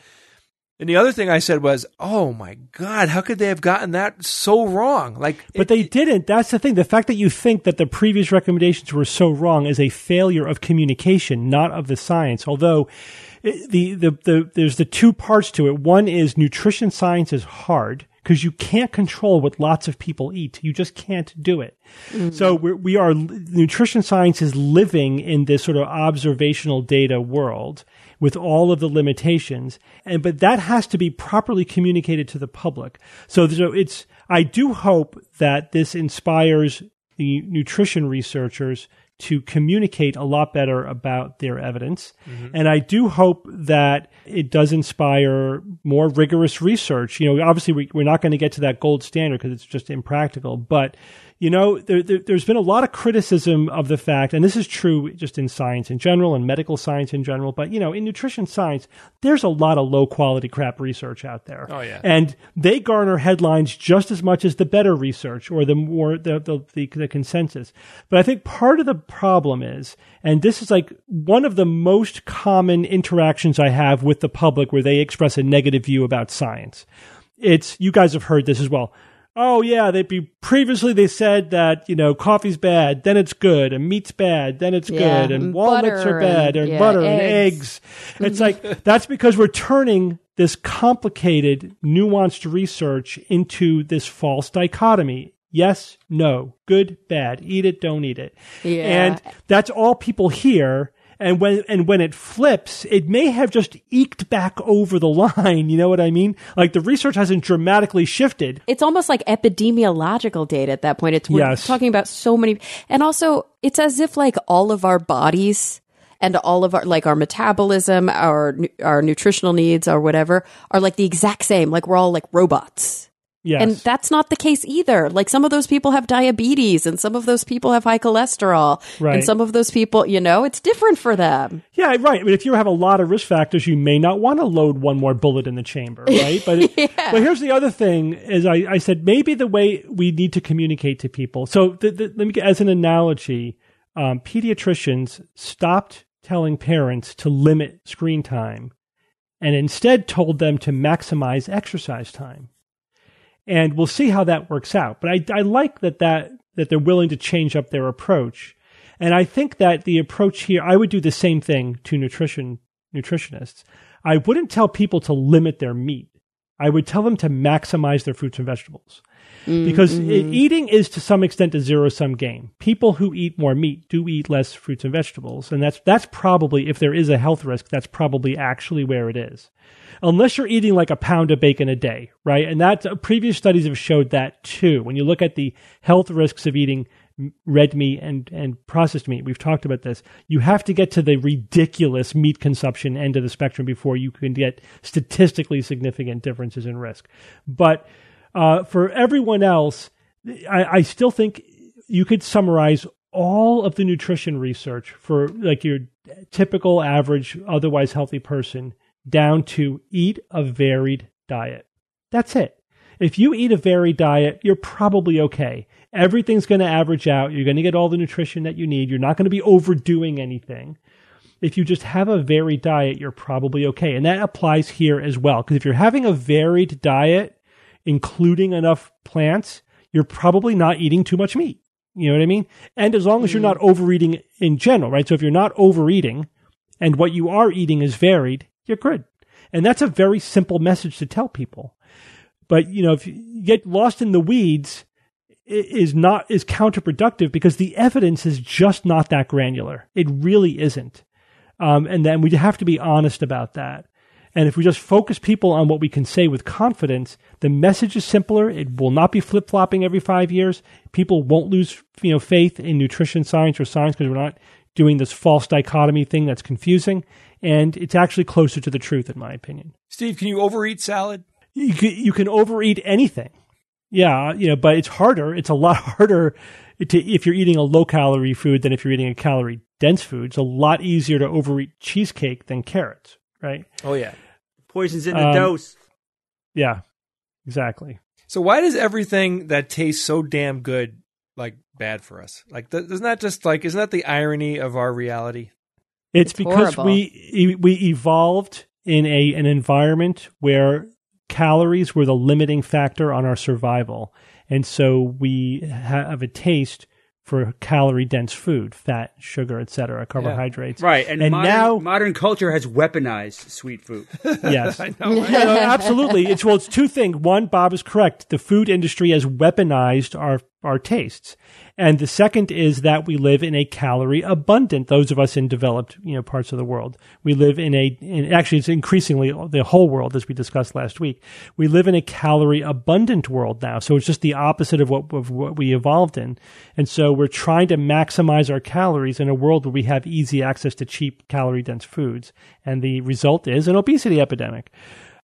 And the other thing I said was, "Oh my God, how could they have gotten that so wrong?" Like, But they didn't. That's the thing. The fact that you think that the previous recommendations were so wrong is a failure of communication, not of the science. Although it- the, the, the, there's the two parts to it. One is nutrition science is hard because you can't control what lots of people eat. You just can't do it. Mm. So we're, we are, nutrition science is living in this sort of observational data world with all of the limitations. And, but that has to be properly communicated to the public. So, so it's, I do hope that this inspires the nutrition researchers to communicate a lot better about their evidence. Mm-hmm. And I do hope that it does inspire more rigorous research. You know, obviously we, we're not going to get to that gold standard because it's just impractical, but you know, there, there, there's been a lot of criticism of the fact, and this is true just in science in general and medical science in general, but you know, in nutrition science, there's a lot of low quality crap research out there. Oh, yeah. And they garner headlines just as much as the better research or the more the, the, the, the consensus. But I think part of the problem is, and this is like one of the most common interactions I have with the public where they express a negative view about science. It's, you guys have heard this as well. Oh yeah, they be previously they said that you know coffee's bad, then it's good, and meat's bad, then it's Yeah, good, and and walnuts are bad, and, and, yeah, butter and eggs. eggs. Mm-hmm. It's like that's because we're turning this complicated, nuanced research into this false dichotomy. Yes, no, good, bad, eat it, don't eat it. Yeah. And that's all people hear. And when and when it flips, it may have just eked back over the line. You know what I mean? Like the research hasn't dramatically shifted. it's almost like epidemiological data at that point. It's we're Yes. talking about so many, and also it's as if like all of our bodies and all of our like our metabolism, our our nutritional needs, or whatever, are like the exact same. Like we're all like robots. Yes. And that's not the case either. Like some of those people have diabetes and some of those people have high cholesterol. Right. And some of those people, you know, it's different for them. Yeah, right. I mean, if you have a lot of risk factors, you may not want to load one more bullet in the chamber, right? But it, but here's the other thing: is I, I said maybe the way we need to communicate to people. So the, the, let me get as an analogy: um, pediatricians stopped telling parents to limit screen time, and instead told them to maximize exercise time. And we'll see how that works out. But I, I like that that that they're willing to change up their approach. And I think that the approach here, I would do the same thing to nutrition nutritionists. I wouldn't tell people to limit their meat. I would tell them to maximize their fruits and vegetables. Because i- mm-hmm. eating is to some extent a zero sum game. People who eat more meat do eat less fruits and vegetables. And that's, that's probably, if there is a health risk, that's probably actually where it is. Unless you're eating like a pound of bacon a day, right? And that uh, previous studies have showed that too. When you look at the health risks of eating red meat and, and processed meat, we've talked about this. You have to get to the ridiculous meat consumption end of the spectrum before you can get statistically significant differences in risk. But uh, for everyone else, I, I still think you could summarize all of the nutrition research for like your typical average otherwise healthy person down to eat a varied diet. That's it. If you eat a varied diet, you're probably okay. Everything's going to average out. You're going to get all the nutrition that you need. You're not going to be overdoing anything. If you just have a varied diet, you're probably okay. And that applies here as well. Because if you're having a varied diet, including enough plants, you're probably not eating too much meat. You know what I mean? And as long as you're mm-hmm. not overeating in general, right? So if you're not overeating and what you are eating is varied, you're good. And that's a very simple message to tell people. But you know, if you get lost in the weeds, is not is counterproductive because the evidence is just not that granular. It really isn't. Um, and then we have to be honest about that. And if we just focus people on what we can say with confidence, the message is simpler. It will not be flip flopping every five years. People won't lose, you know, faith in nutrition science or science because we're not doing this false dichotomy thing that's confusing. And it's actually closer to the truth, in my opinion. Steve, can you overeat salad? You can, you can overeat anything. Yeah, you know, but it's harder. It's a lot harder to, if you're eating a low calorie food than if you're eating a calorie dense food. It's a lot easier to overeat cheesecake than carrots, right? Oh yeah. Poison's in the Um, dose. Yeah, exactly. So why does everything that tastes so damn good like bad for us? Like, th- isn't that just like isn't that the irony of our reality? It's, It's because horrible. we we evolved in a an environment where calories were the limiting factor on our survival, and so we have a taste for calorie dense food, fat, sugar, etc., carbohydrates. Right, and, and modern, now- modern culture has weaponized sweet food. Yes, No, absolutely. It's well, it's two things. One, Bob is correct. The food industry has weaponized our our tastes, and the second is that we live in a calorie abundant. Those of us in developed you know parts of the world, we live in a. In, actually, it's increasingly the whole world, as we discussed last week. We live in a calorie abundant world now, so it's just the opposite of what of what we evolved in, and so we're trying to maximize our calories in a world where we have easy access to cheap calorie dense foods, and the result is an obesity epidemic.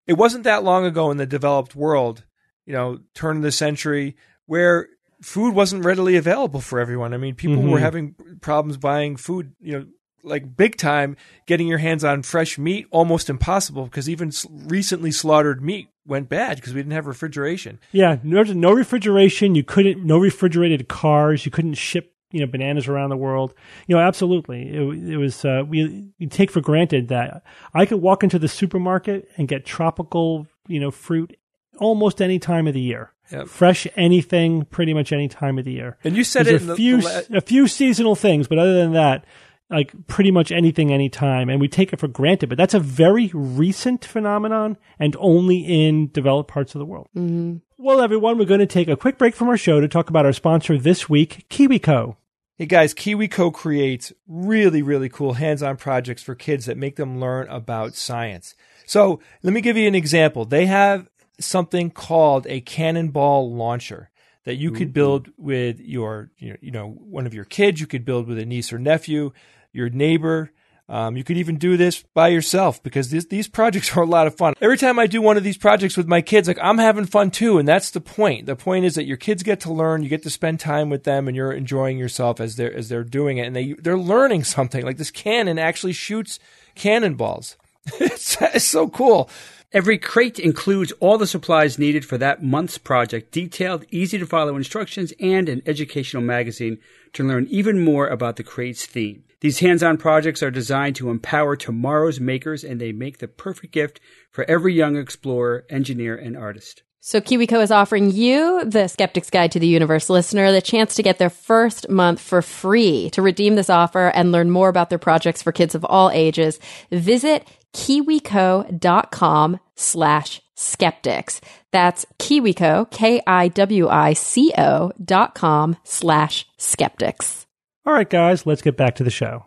It wasn't that long ago in the developed world, you know, turn of the century, where food wasn't readily available for everyone. I mean, people were Mhm. having problems buying food, you know, like big time. Getting your hands on fresh meat almost impossible because even recently slaughtered meat went bad because we didn't have refrigeration. Yeah, no, no refrigeration. You couldn't, no refrigerated cars. You couldn't ship, you know, bananas around the world. You know, absolutely. It, it was, uh, we, we take for granted that I could walk into the supermarket and get tropical, you know, fruit almost any time of the year. Yep. Fresh anything, pretty much any time of the year. And you said There's it a the, few, the la- a few seasonal things, but other than that, like pretty much anything, anytime, and we take it for granted. But that's a very recent phenomenon, and only in developed parts of the world. Mm-hmm. Well, everyone, we're going to take a quick break from our show to talk about our sponsor this week, KiwiCo. Hey guys, KiwiCo creates really, really cool hands-on projects for kids that make them learn about science. So let me give you an example. They have something called a cannonball launcher that you could build with your, you know, one of your kids. You could build with a niece or nephew, your neighbor. Um, you could even do this by yourself because these, these projects are a lot of fun. Every time I do one of these projects with my kids, like I'm having fun too. And that's the point. The point is that your kids get to learn, you get to spend time with them and you're enjoying yourself as they're, as they're doing it. And they, they're learning something like this cannon actually shoots cannonballs. it's, it's so cool. Every crate includes all the supplies needed for that month's project, detailed, easy to follow instructions, and an educational magazine to learn even more about the crate's theme. These hands on projects are designed to empower tomorrow's makers, and they make the perfect gift for every young explorer, engineer, and artist. So KiwiCo is offering you, the Skeptic's Guide to the Universe listener, the chance to get their first month for free. To redeem this offer and learn more about their projects for kids of all ages, visit kiwico.com slash skeptics. That's KiwiCo, K-I-W-I-C-O dot com slash skeptics. All right, guys, let's get back to the show.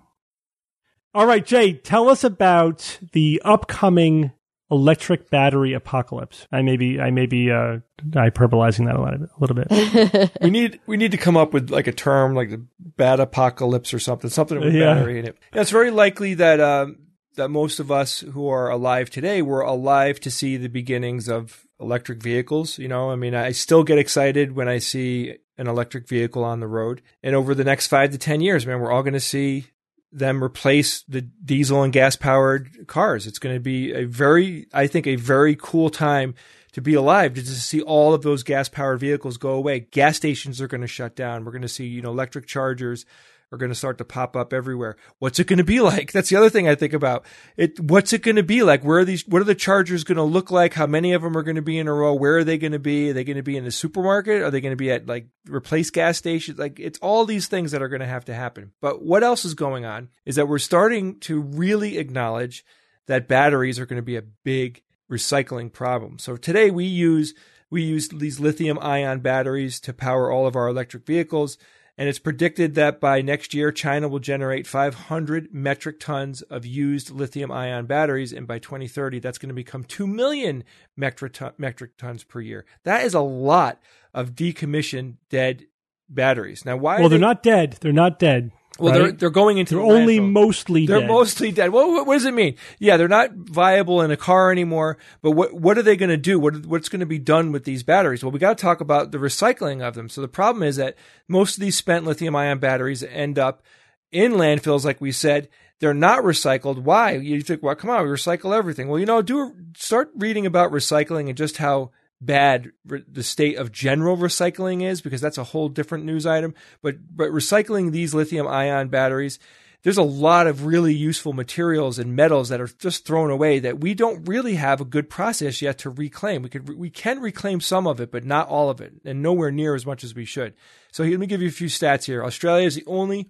All right, Jay, tell us about the upcoming electric battery apocalypse. I may be, I may be uh, hyperbolizing that a, lot, a little bit. we need we need to come up with like a term like the bad apocalypse or something, something with Yeah. battery in it. Yeah, it's very likely that um, that most of us who are alive today were alive to see the beginnings of electric vehicles. You know, I mean, I still get excited when I see an electric vehicle on the road, and over the next five to ten years, man, we're all going to see them replace the diesel and gas powered cars. It's going to be a very, I think, a very cool time to be alive to see all of those gas powered vehicles go away. Gas stations are going to shut down. We're going to see, you know, electric chargers are going to start to pop up everywhere. What's it going to be like? That's the other thing I think about. It what's it going to be like? Where are these what are the chargers going to look like? How many of them are going to be in a row? Where are they going to be? Are they going to be in the supermarket? Are they going to be at like replace gas stations? Like it's all these things that are going to have to happen. But what else is going on is that we're starting to really acknowledge that batteries are going to be a big recycling problem. So today we use We use these lithium ion batteries to power all of our electric vehicles. And it's predicted that by next year, China will generate 500 metric tons of used lithium ion batteries. And by 2030, that's going to become 2 million metric, ton- metric tons per year. That is a lot of decommissioned dead batteries. Now, why? Well, are they're not dead. They're not dead. Well, right? they're they're going into They're the only landfill. mostly They're dead. mostly dead. What, what, what does it mean? Yeah, they're not viable in a car anymore. But what what are they going to do? What what's going to be done with these batteries? Well, we got to talk about the recycling of them. So the problem is that most of these spent lithium ion batteries end up in landfills, like we said. They're not recycled. Why? You think, well, come on, we recycle everything. Well, you know, do start reading about recycling and just how bad re- the state of general recycling is because that's a whole different news item. But but recycling these lithium ion batteries there's a lot of really useful materials and metals that are just thrown away that we don't really have a good process yet to reclaim. We could we can reclaim some of it but not all of it and nowhere near as much as we should. So let me give you a few stats here. Australia is the only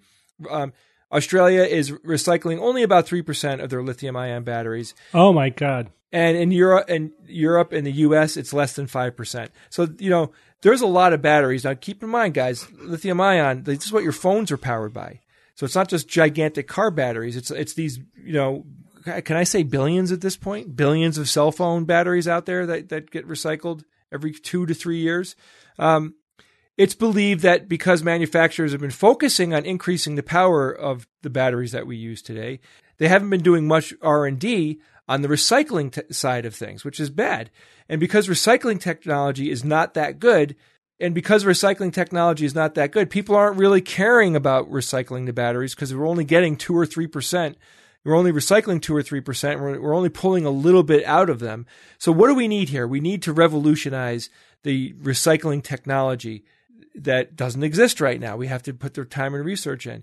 um, Australia is recycling only about 3% of their lithium ion batteries. Oh my god. And in Europe and Europe and the US it's less than 5%. So, you know, there's a lot of batteries. Now keep in mind guys, lithium ion, this is what your phones are powered by. So it's not just gigantic car batteries. It's it's these, you know, can I say billions at this point? Billions of cell phone batteries out there that that get recycled every 2 to 3 years. Um, it's believed that because manufacturers have been focusing on increasing the power of the batteries that we use today, they haven't been doing much R&D on the recycling side of things, which is bad. And because recycling technology is not that good, and because recycling technology is not that good, people aren't really caring about recycling the batteries because we're only getting 2 or 3%. We're only recycling 2 or 3%. We're, we're only pulling a little bit out of them. So what do we need here? We need to revolutionize the recycling technology that doesn't exist right now. We have to put their time and research in.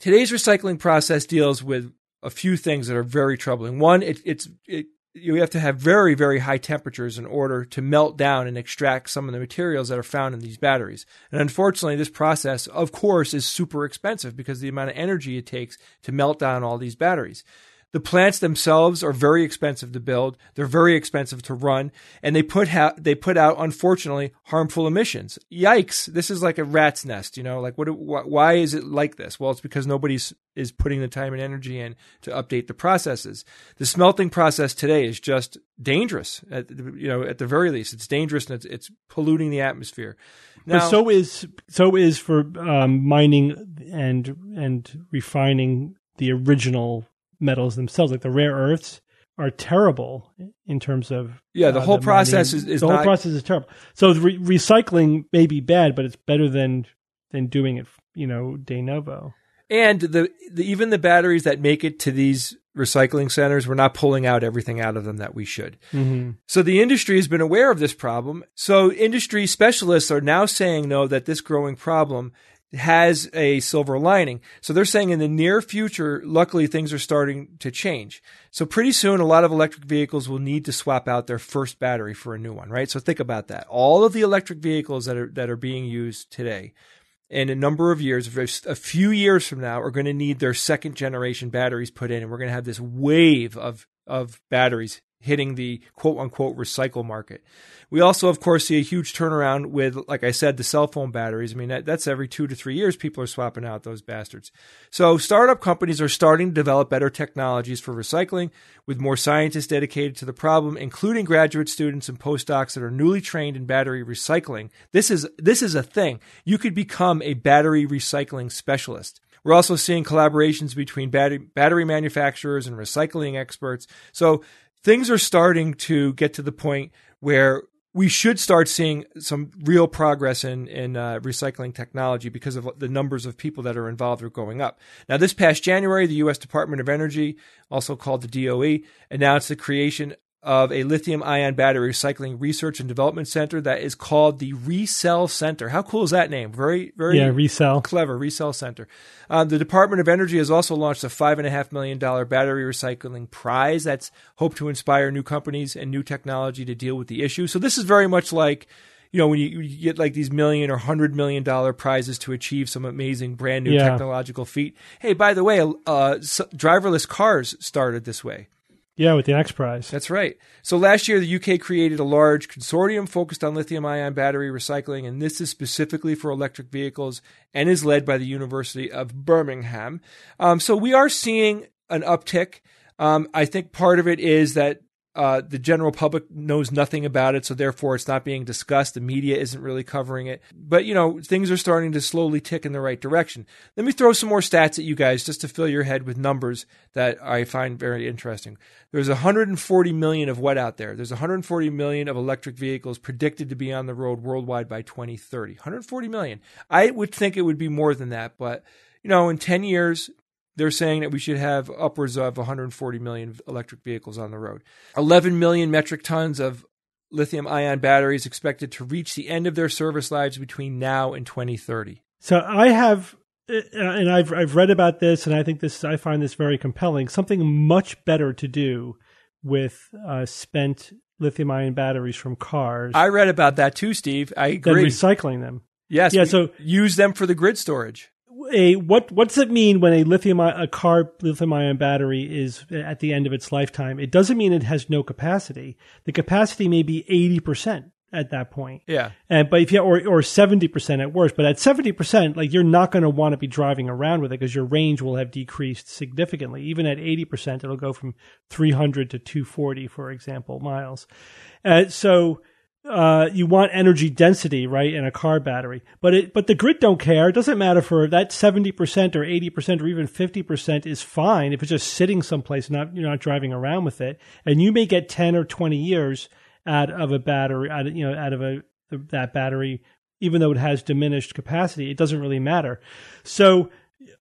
Today's recycling process deals with a few things that are very troubling. One, it, it's it, you have to have very very high temperatures in order to melt down and extract some of the materials that are found in these batteries. And unfortunately, this process, of course, is super expensive because the amount of energy it takes to melt down all these batteries. The plants themselves are very expensive to build. They're very expensive to run, and they put ha- they put out unfortunately harmful emissions. Yikes! This is like a rat's nest. You know, like what? wh- Why is it like this? Well, it's because nobody's is putting the time and energy in to update the processes. The smelting process today is just dangerous. At, the- you know, at the very least, it's dangerous and it's, it's polluting the atmosphere. Now, but so is so is for um, mining and and refining the original metals themselves, like the rare earths, are terrible in terms of Yeah, the uh, whole process mining. is- is the whole not- process is terrible. So re- recycling may be bad, but it's better than than doing it, you know, de novo. And the, the even the batteries that make it to these recycling centers, we're not pulling out everything out of them that we should. Mm-hmm. So the industry has been aware of this problem. So industry specialists are now saying though that this growing problem has a silver lining. So they're saying in the near future, luckily things are starting to change. So pretty soon a lot of electric vehicles will need to swap out their first battery for a new one, right? So think about that. All of the electric vehicles that are that are being used today in a number of years, a few years from now, are going to need their second generation batteries put in, and we're going to have this wave of of batteries hitting the quote unquote recycle market. We also, of course, see a huge turnaround with, like I said, the cell phone batteries. I mean, that, that's every two to three years people are swapping out those bastards. So startup companies are starting to develop better technologies for recycling with more scientists dedicated to the problem, including graduate students and postdocs that are newly trained in battery recycling. This is, this is a thing. You could become a battery recycling specialist. We're also seeing collaborations between battery, battery manufacturers and recycling experts. So things are starting to get to the point where we should start seeing some real progress in in uh, recycling technology because of the numbers of people that are involved are going up. Now, this past January, the U.S. Department of Energy, also called the DOE, announced the creation of a lithium ion battery recycling research and development center that is called the ReCell Center. How cool is that name? Very, very Yeah, resell. clever ReCell Center. Um, the Department of Energy has also launched a five and a half million dollar battery recycling prize that's hoped to inspire new companies and new technology to deal with the issue. So this is very much like. You know, when you, you get like these million or hundred million dollar prizes to achieve some amazing brand new Yeah. technological feat. Hey, by the way, uh, driverless cars started this way. Yeah, with the X Prize. That's right. So last year, the UK created a large consortium focused on lithium ion battery recycling, and this is specifically for electric vehicles and is led by the University of Birmingham. Um, so we are seeing an uptick. Um, I think part of it is that uh, the general public knows nothing about it, so therefore it's not being discussed. The media isn't really covering it. But, you know, things are starting to slowly tick in the right direction. Let me throw some more stats at you guys just to fill your head with numbers that I find very interesting. There's 140 million of what out there? There's 140 million of electric vehicles predicted to be on the road worldwide by 2030. 140 million. I would think it would be more than that, but, you know, in 10 years, they're saying that we should have upwards of 140 million electric vehicles on the road. 11 million metric tons of lithium ion batteries expected to reach the end of their service lives between now and 2030. So I have, uh, and I've I've read about this, and I think this I find this very compelling. Something much better to do with uh, spent lithium ion batteries from cars. I read about that too, Steve. I agree. Than recycling them. Yes. Yeah. So use them for the grid storage a what what does it mean when a lithium a car lithium ion battery is at the end of its lifetime? It doesn't mean it has no capacity. The capacity may be eighty percent at that point. Yeah. And but if you or or seventy percent at worst, but at seventy percent, like you're not going to want to be driving around with it because your range will have decreased significantly. Even at eighty percent, it'll go from three hundred to two forty, for example, miles. Uh, so uh, you want energy density, right, in a car battery. But it, but the grid don't care. It doesn't matter for that seventy percent or eighty percent or even fifty percent is fine if it's just sitting someplace, not you're not driving around with it. And you may get ten or twenty years out of a battery, out of, you know, out of a that battery, even though it has diminished capacity. It doesn't really matter. So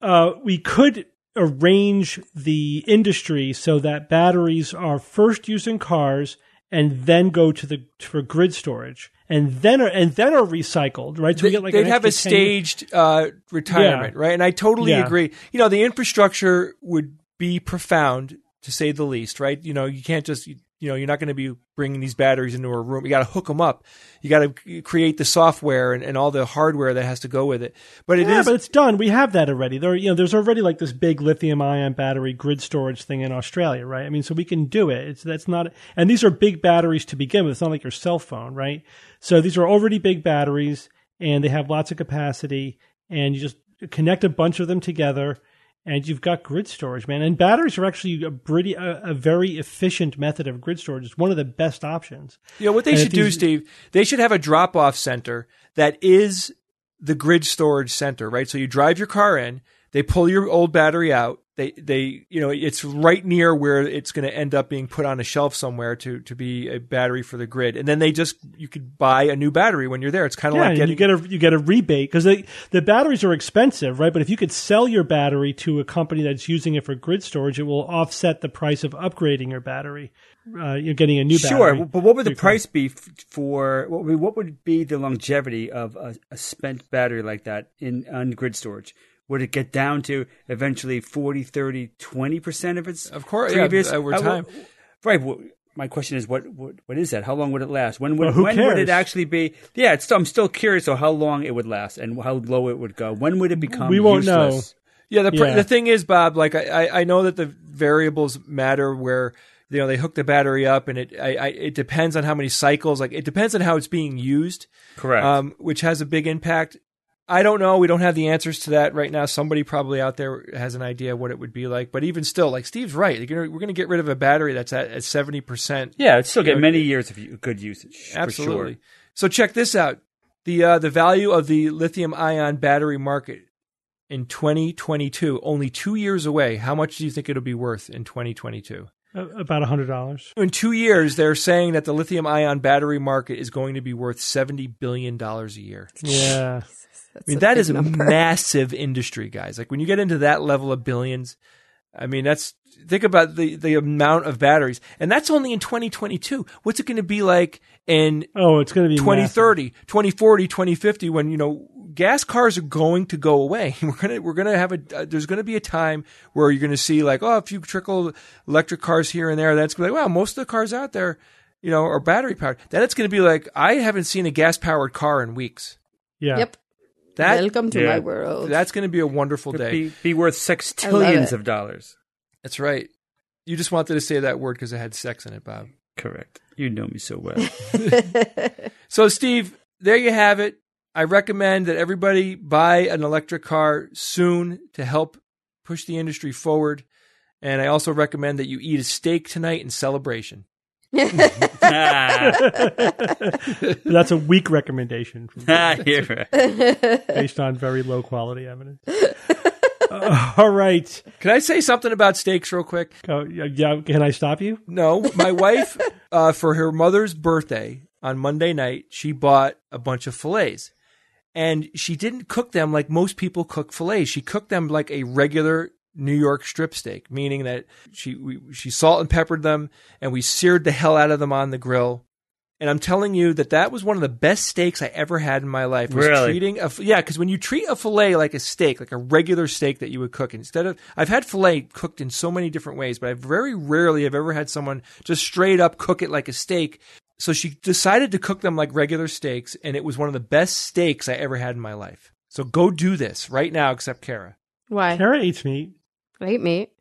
uh, we could arrange the industry so that batteries are first used in cars and then go to the for grid storage and then are and then are recycled, right? So we get like they'd have a staged uh, retirement, yeah. right? And I totally yeah. agree. You know, the infrastructure would be profound to say the least, right? You know, you can't just you know, you're not going to be bringing these batteries into a room. You got to hook them up. You got to create the software and, and all the hardware that has to go with it. But it yeah, is, but it's done. We have that already. There, you know, there's already like this big lithium ion battery grid storage thing in Australia, right? I mean, so we can do it. It's that's not, and these are big batteries to begin with. It's not like your cell phone, right? So these are already big batteries, and they have lots of capacity, and you just connect a bunch of them together and you've got grid storage, man. And batteries are actually a pretty a, a, very efficient method of grid storage. It's one of the best options. Yeah, what they and should do, Steve, they should have a drop off center that is the grid storage center, right? So you drive your car in, they pull your old battery out, they they you know it's right near where it's going to end up being put on a shelf somewhere to to be a battery for the grid and then they just you could buy a new battery when you're there it's kind of yeah, like getting, you get a you get a rebate because the batteries are expensive right but if you could sell your battery to a company that's using it for grid storage it will offset the price of upgrading your battery uh, you're getting a new sure, battery. Sure, but what would the price be for? What would, what would be the longevity of a, a spent battery like that in on grid storage? Would it get down to eventually 40, 30, 20% of its of course, previous yeah, over time? right. Well, my question is, what, what what is that? How long would it last? When would well, when cares? would it actually be? Yeah, I'm still curious of how long it would last and how low it would go. When would it become? We won't useless? know. Yeah, the yeah. the thing is, Bob. Like I I know that the variables matter where you know they hook the battery up and it I, I, it depends on how many cycles like it depends on how it's being used correct um, which has a big impact I don't know. We don't have the answers to that right now. Somebody probably out there has an idea what it would be like. But even still, like Steve's right. We're going to get rid of a battery that's at seventy percent. Yeah, it still get know, many years of good usage. Absolutely. Sure. So check this out. The uh, the value of the lithium ion battery market in 2022, only two years away. How much do you think it'll be worth in 2022? About a hundred dollars. In two years, they're saying that the lithium ion battery market is going to be worth seventy billion dollars a year. Yeah. That's I mean, that is a massive industry, guys. Like when you get into that level of billions, I mean, that's think about the the amount of batteries, and that's only in 2022. What's it going to be like in oh, it's going to be 2030, massive. 2040, 2050 when you know gas cars are going to go away. We're gonna we're gonna have a uh, there's going to be a time where you're going to see like oh, if you trickle electric cars here and there, that's going to be like wow, most of the cars out there, you know, are battery powered. Then it's going to be like I haven't seen a gas powered car in weeks. Yeah. Yep. That, Welcome to yeah. my world. That's going to be a wonderful day. Be, be worth sextillions of dollars. That's right. You just wanted to say that word because it had sex in it, Bob. Correct. You know me so well. So, Steve, there you have it. I recommend that everybody buy an electric car soon to help push the industry forward. And I also recommend that you eat a steak tonight in celebration. Ah, That's a weak recommendation from, you're right. based on very low quality evidence. Uh, all right. Can I say something about steaks real quick? Go, yeah, yeah, can I stop you? No, my wife, uh, for her mother's birthday on Monday night, she bought a bunch of fillets. And she didn't cook them like most people cook fillets. She cooked them like a regular New York strip steak, meaning that she we, she salt and peppered them, and we seared the hell out of them on the grill. And I'm telling you that that was one of the best steaks I ever had in my life. Was Really? treating a yeah, because when you treat a fillet like a steak, like a regular steak that you would cook, instead of I've had fillet cooked in so many different ways, but I very rarely have ever had someone just straight up cook it like a steak. So she decided to cook them like regular steaks, and it was one of the best steaks I ever had in my life. So go do this right now, except Cara. Why? Cara eats meat. I hate meat.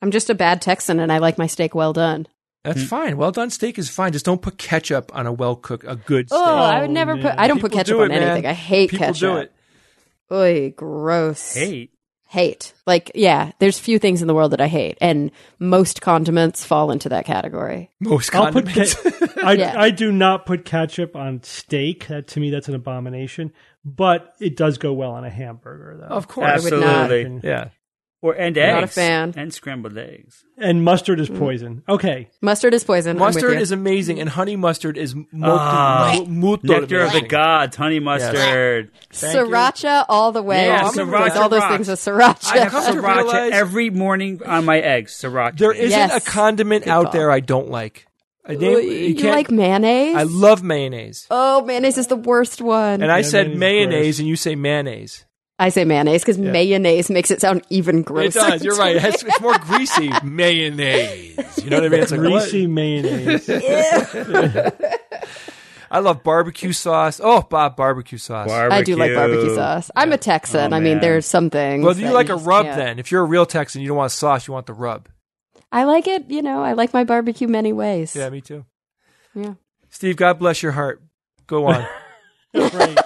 I'm just a bad Texan, and I like my steak well done. That's mm. fine. Well done steak is fine. Just don't put ketchup on a well cooked, a good oh, steak. Oh, I would oh, never yeah. put. I don't put ketchup do on it, man. anything. I hate People ketchup. do it. Oy, gross. Hate. Hate. Like, yeah, there's few things in the world that I hate, and most condiments fall into that category. Most I'll put condiments. ke- I, Yeah. I do not put ketchup on steak. That to me, that's an abomination. But it does go well on a hamburger, though. of course. would not. Absolutely. Yeah. Or and eggs. Not a fan. And scrambled eggs. And mustard is poison. Okay, Mustard is poison. Mustard is amazing, and honey mustard is mo- Ah, mu- muito Nectar of the amazing. gods, honey mustard. Thank you. sriracha all the way. Yeah, I'm sriracha with all those rocks. things with sriracha. I have come to sriracha realize- every morning on my eggs. Sriracha. There isn't Yes. a condiment Good out call. there I don't like. I Ooh, name, you, can't- like mayonnaise? I love mayonnaise. oh, mayonnaise is the worst one. And I said mayonnaise is mayonnaise, gross. and you say mayonnaise. I say mayonnaise because mayonnaise makes it sound even It does. You're right. It has, it's more greasy. mayonnaise. You know what I mean? It's like what? greasy mayonnaise. I love barbecue sauce. Oh, Bob, barbecue sauce. I do like barbecue sauce. I'm a Texan. Oh, I mean, there's some things. well, you that like a rub can't- then. If you're a real Texan, you don't want sauce. You want the rub. I like it. You know, I like my barbecue many ways. Yeah, me too. Yeah. Steve, God bless your heart. Go on. right.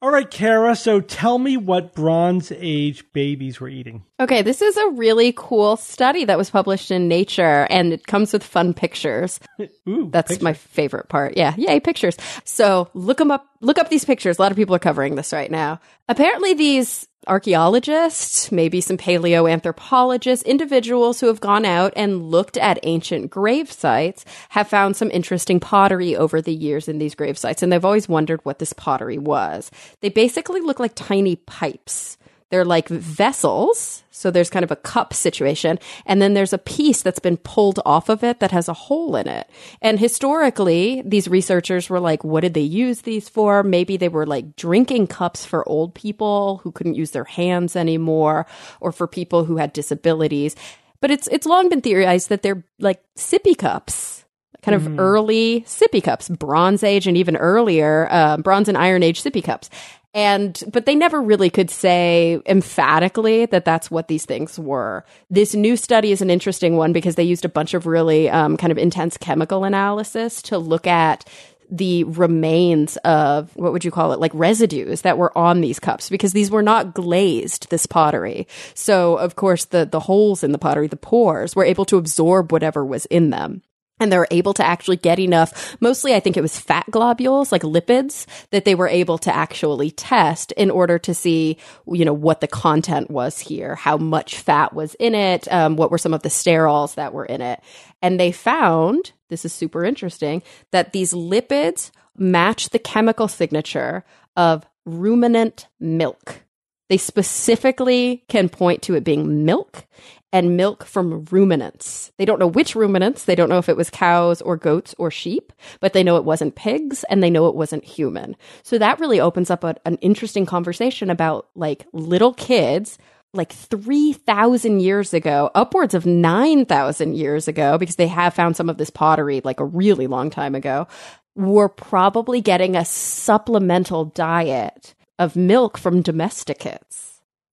All right, Cara. So tell me what Bronze Age babies were eating. Okay, this is a really cool study that was published in Nature, and it comes with fun pictures. Ooh, That's my favorite part. Yeah, yay pictures. So look them up. Look up these pictures. A lot of people are covering this right now. Apparently, these archaeologists, maybe some paleoanthropologists, individuals who have gone out and looked at ancient grave sites, have found some interesting pottery over the years in these grave sites, and they've always wondered what this pottery was. They basically look like tiny pipes. They're like vessels. So there's kind of a cup situation. And then there's a piece that's been pulled off of it that has a hole in it. And historically, these researchers were like, what did they use these for? Maybe they were like drinking cups for old people who couldn't use their hands anymore or for people who had disabilities. But it's, it's long been theorized that they're like sippy cups kind of early sippy cups, Bronze Age and even earlier, uh, Bronze and Iron Age sippy cups. And, but they never really could say emphatically that that's what these things were. This new study is an interesting one because they used a bunch of really um, kind of intense chemical analysis to look at the remains of what would you call it like residues that were on these cups because these were not glazed this pottery so of course the the holes in the pottery the pores were able to absorb whatever was in them and they were able to actually get enough mostly i think it was fat globules like lipids that they were able to actually test in order to see you know what the content was here how much fat was in it um, what were some of the sterols that were in it. And they found this is super interesting that these lipids match the chemical signature of ruminant milk. They specifically can point to it being milk and milk from ruminants. They don't know which ruminants. They don't know if it was cows or goats or sheep, but they know it wasn't pigs and they know it wasn't human. So that really opens up a, an interesting conversation about like little kids like 3,000 years ago, upwards of 9,000 years ago, because they have found some of this pottery like a really long time ago, were probably getting a supplemental diet of milk from domesticates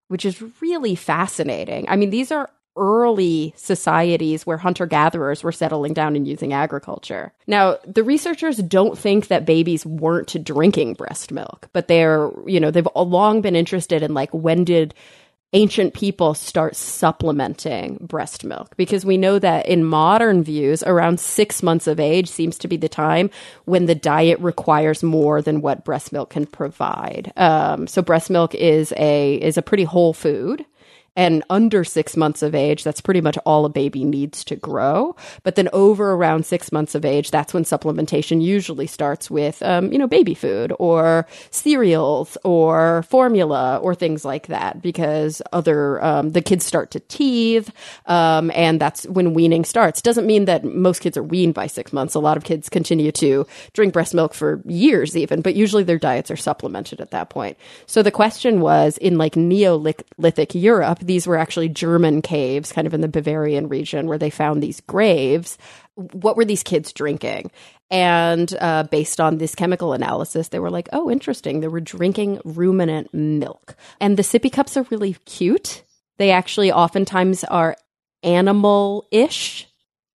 which is really fascinating. I mean, these are early societies where hunter gatherers were settling down and using agriculture. Now, the researchers don't think that babies weren't drinking breast milk, but they're, you know, they've long been interested in like when did ancient people start supplementing breast milk? Because we know that in modern views around 6 months of age seems to be the time when the diet requires more than what breast milk can provide. Um, so breast milk is a is a pretty whole food and under six months of age, that's pretty much all a baby needs to grow. But then over around six months of age, that's when supplementation usually starts with, um, you know, baby food or cereals or formula or things like that because other, um, the kids start to teeth. Um, and that's when weaning starts. Doesn't mean that most kids are weaned by six months. A lot of kids continue to drink breast milk for years even, but usually their diets are supplemented at that point. So the question was in like Neolithic Europe, these were actually German caves, kind of in the Bavarian region, where they found these graves. What were these kids drinking? And uh, based on this chemical analysis, they were like, oh, interesting. They were drinking ruminant milk. And the sippy cups are really cute. They actually oftentimes are animal ish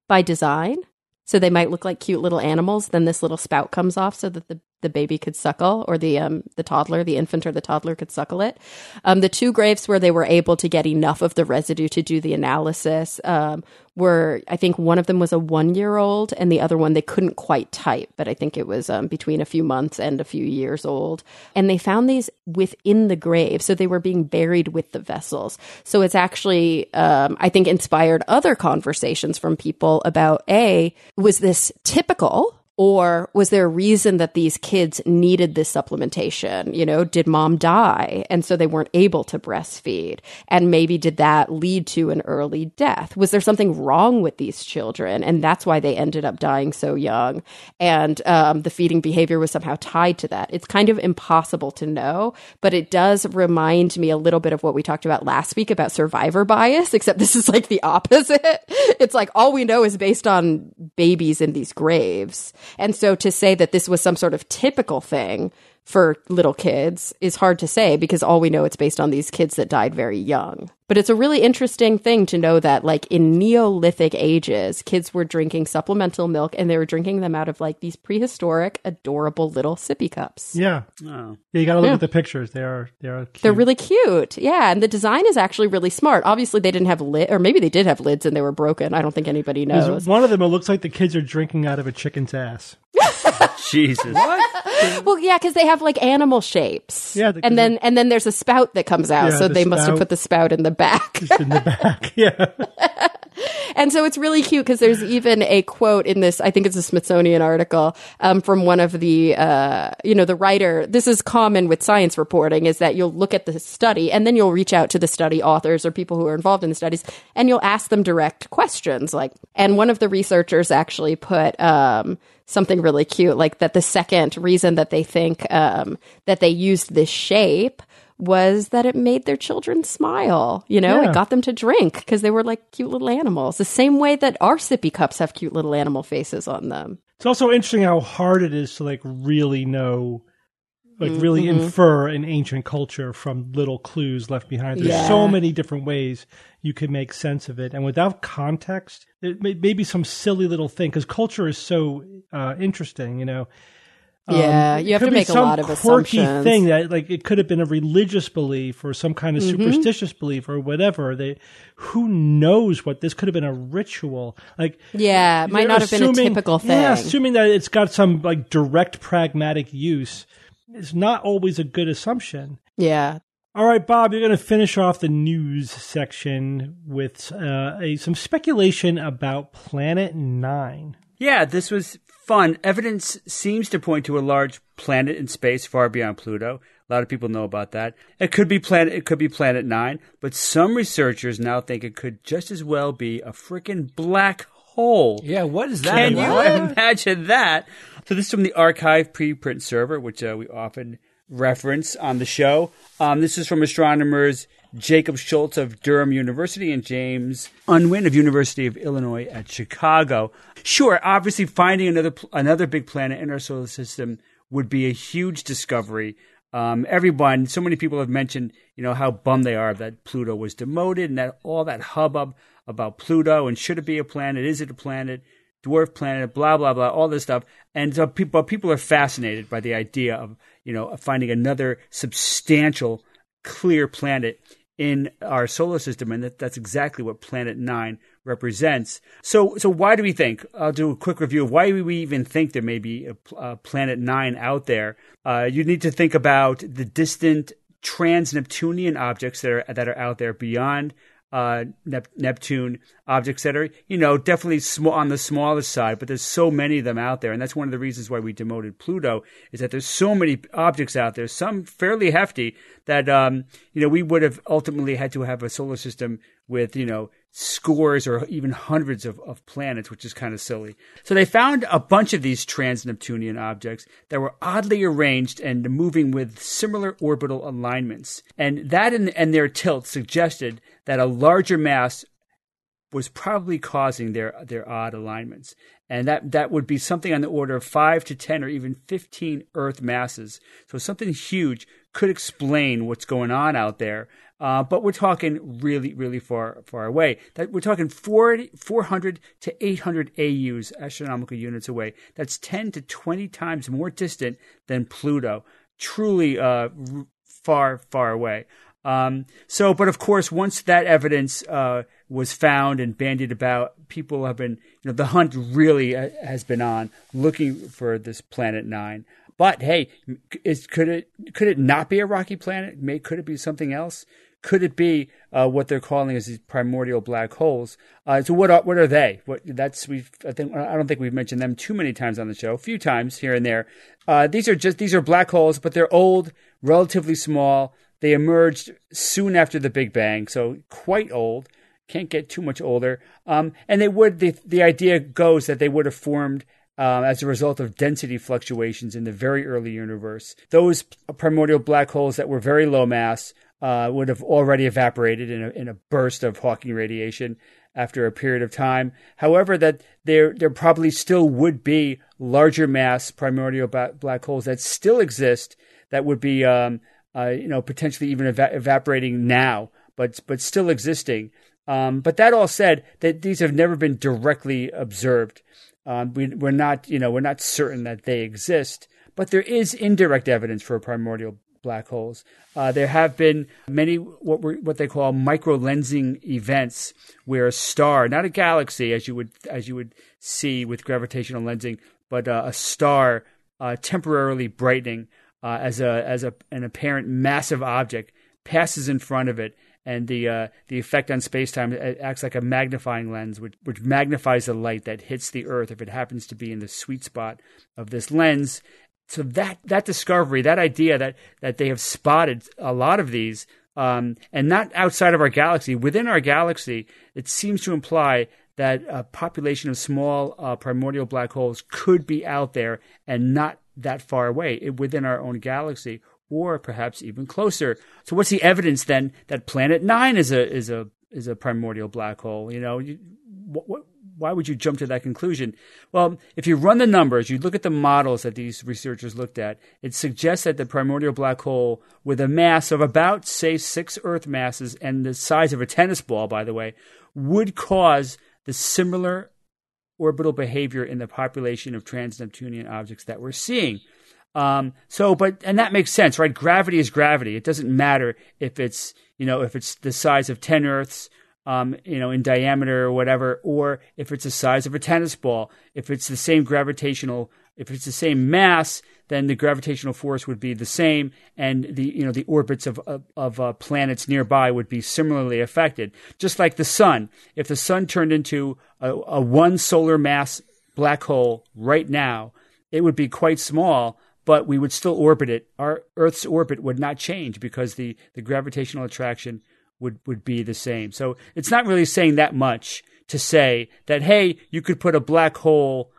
by design. So they might look like cute little animals. Then this little spout comes off so that the the baby could suckle, or the um, the toddler, the infant or the toddler could suckle it. Um, the two graves where they were able to get enough of the residue to do the analysis um, were, I think, one of them was a one year old, and the other one they couldn't quite type, but I think it was um, between a few months and a few years old. And they found these within the grave, so they were being buried with the vessels. So it's actually, um, I think, inspired other conversations from people about a was this typical or was there a reason that these kids needed this supplementation? You know, did mom die and so they weren't able to breastfeed? And maybe did that lead to an early death? Was there something wrong with these children and that's why they ended up dying so young? And um, the feeding behavior was somehow tied to that. It's kind of impossible to know, but it does remind me a little bit of what we talked about last week about survivor bias, except this is like the opposite. It's like all we know is based on babies in these graves. And so to say that this was some sort of typical thing for little kids is hard to say because all we know it's based on these kids that died very young. But it's a really interesting thing to know that, like, in Neolithic ages, kids were drinking supplemental milk and they were drinking them out of like these prehistoric, adorable little sippy cups. Yeah. Oh. Yeah, you got to look Yeah. at the pictures. They are they are cute. They're really cute. Yeah. And the design is actually really smart. Obviously, they didn't have lid, or maybe they did have lids and they were broken. I don't think anybody There's knows. one of them. It looks like the kids are drinking out of a chicken's ass. Jesus. Well, yeah, because they have like animal shapes. Yeah, because and then and then there's a spout that comes out, Yeah, so the they must have put the spout in the back. Just in the back. Yeah. And so it's really cute because there's even a quote in this. I think it's a Smithsonian article um, from one of the, uh, you know, the writer. This is common with science reporting is that you'll look at the study and then you'll reach out to the study authors or people who are involved in the studies and you'll ask them direct questions. Like, and one of the researchers actually put. Um, something really cute, like that the second reason that they think um, that they used this shape was that it made their children smile. You know, Yeah. it got them to drink because they were like cute little animals, the same way that our sippy cups have cute little animal faces on them. It's also interesting how hard it is to like really know, like really infer an ancient culture from little clues left behind. There's Yeah. so many different ways you can make sense of it, and without context, it may, may be some silly little thing because culture is so uh, interesting. You know. Yeah, it you have to make a lot of quirky assumptions. thing that like it could have been a religious belief or some kind of Mm-hmm. superstitious belief or whatever. They who knows what this could have been a ritual like Yeah, it might they're not have been a assuming- typical thing. Yeah, assuming that it's got some like direct pragmatic use is not always a good assumption. yeah. All right, Bob, you're going to finish off the news section with uh, a, some speculation about Planet Nine. Yeah, this was fun. Evidence seems to point to a large planet in space far beyond Pluto. A lot of people know about that. It could be planet it could be planet 9, but some researchers now think it could just as well be a freaking black hole. Yeah, what is that Can you about? imagine that? So this is from the arXiv preprint server, which uh, we often reference on the show. Um, this is from astronomers Jacob Scholtz of Durham University and James Unwin of University of Illinois at Chicago. Sure, obviously finding another another big planet in our solar system would be a huge discovery. Um, everyone, so many people have mentioned, you know, how bummed they are that Pluto was demoted and that all that hubbub about Pluto and should it be a planet? Is it a planet? Dwarf planet? Blah blah blah. All this stuff, and so people people are fascinated by the idea of you know finding another substantial, clear planet in our solar system, and that, that's exactly what Planet Nine represents. So, so why do we think? I'll do a quick review of why we even think there may be a, a Planet Nine out there. Uh, you need to think about the distant trans-Neptunian objects that are that are out there beyond uh, Nep- Neptune objects that are, you know, definitely small on the smaller side, but there's so many of them out there, and that's one of the reasons why we demoted Pluto is that there's so many objects out there, some fairly hefty, that um, you know we would have ultimately had to have a solar system with you know scores or even hundreds of, of planets, which is kind of silly. So they found a bunch of these trans Neptunian objects that were oddly arranged and moving with similar orbital alignments. And that and, and their tilt suggested that a larger mass was probably causing their their odd alignments. And that, that would be something on the order of 5 to 10 or even 15 Earth masses. So something huge could explain what's going on out there. Uh, but we're talking really, really far, far away. That we're talking 40, 400 to 800 AUs, astronomical units away. That's 10 to 20 times more distant than Pluto. Truly uh, far, far away. Um, so, but of course, once that evidence uh, was found and bandied about, people have been, you know, the hunt really uh, has been on looking for this planet nine. But hey, is, could it could it not be a rocky planet? May could it be something else? Could it be uh, what they're calling as these primordial black holes? Uh, so what are what are they? What that's we I think I don't think we've mentioned them too many times on the show. A few times here and there. Uh, these are just these are black holes, but they're old, relatively small. They emerged soon after the Big Bang, so quite old. Can't get too much older. Um, and they would the the idea goes that they would have formed um, as a result of density fluctuations in the very early universe. Those primordial black holes that were very low mass uh, would have already evaporated in a, in a burst of Hawking radiation after a period of time. However, that there there probably still would be larger mass primordial black holes that still exist that would be um, uh, you know potentially even eva- evaporating now, but but still existing. Um, but that all said, that these have never been directly observed. Um, we, we're not you know we're not certain that they exist, but there is indirect evidence for primordial black holes. Uh, there have been many what what they call micro lensing events where a star, not a galaxy as you would as you would see with gravitational lensing, but uh, a star uh, temporarily brightening uh, as a as a an apparent massive object passes in front of it. And the uh, the effect on space time acts like a magnifying lens, which, which magnifies the light that hits the Earth if it happens to be in the sweet spot of this lens so that that discovery, that idea that that they have spotted a lot of these, um, and not outside of our galaxy, within our galaxy, it seems to imply that a population of small uh, primordial black holes could be out there and not that far away eh, within our own galaxy, or perhaps even closer. So, what's the evidence then that Planet Nine is a is a is a primordial black hole? You know, you, what, what why would you jump to that conclusion? Well, if you run the numbers, you look at the models that these researchers looked at, it suggests that the primordial black hole, with a mass of about, say, six Earth masses and the size of a tennis ball, by the way, would cause the similar orbital behavior in the population of trans-Neptunian objects that we're seeing. Um, so, but and that makes sense, right? Gravity is gravity. It doesn't matter if it's you know if it's the size of ten Earths um, you know, in diameter or whatever, or if it's the size of a tennis ball, if it's the same gravitational, if it's the same mass, then the gravitational force would be the same, and the you know the orbits of of, uh, planets nearby would be similarly affected. Just like the sun, if the sun turned into a, a one solar mass black hole right now, it would be quite small, but we would still orbit it. Our Earth's orbit would not change because the, the gravitational attraction would would be the same. So it's not really saying that much to say that hey, you could put a black hole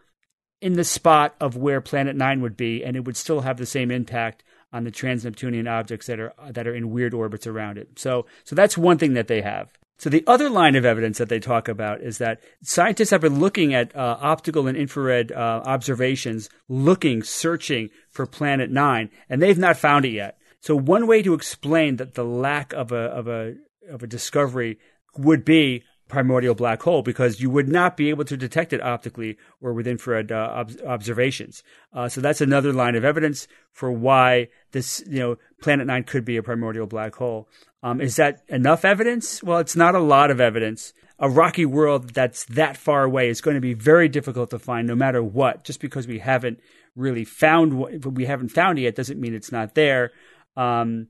in the spot of where Planet Nine would be, and it would still have the same impact on the trans-Neptunian objects that are that are in weird orbits around it. So so that's one thing that they have. So the other line of evidence that they talk about is that scientists have been looking at uh, optical and infrared uh, observations, looking, searching for Planet Nine, and they've not found it yet. So one way to explain that the lack of a of a of a discovery would be primordial black hole because you would not be able to detect it optically or with infrared uh, ob- observations. Uh, so that's another line of evidence for why this, you know, Planet Nine could be a primordial black hole. Um, is that enough evidence? Well, it's not a lot of evidence. A rocky world that's that far away is going to be very difficult to find, no matter what. Just because we haven't really found what we haven't found it yet doesn't mean it's not there. Um,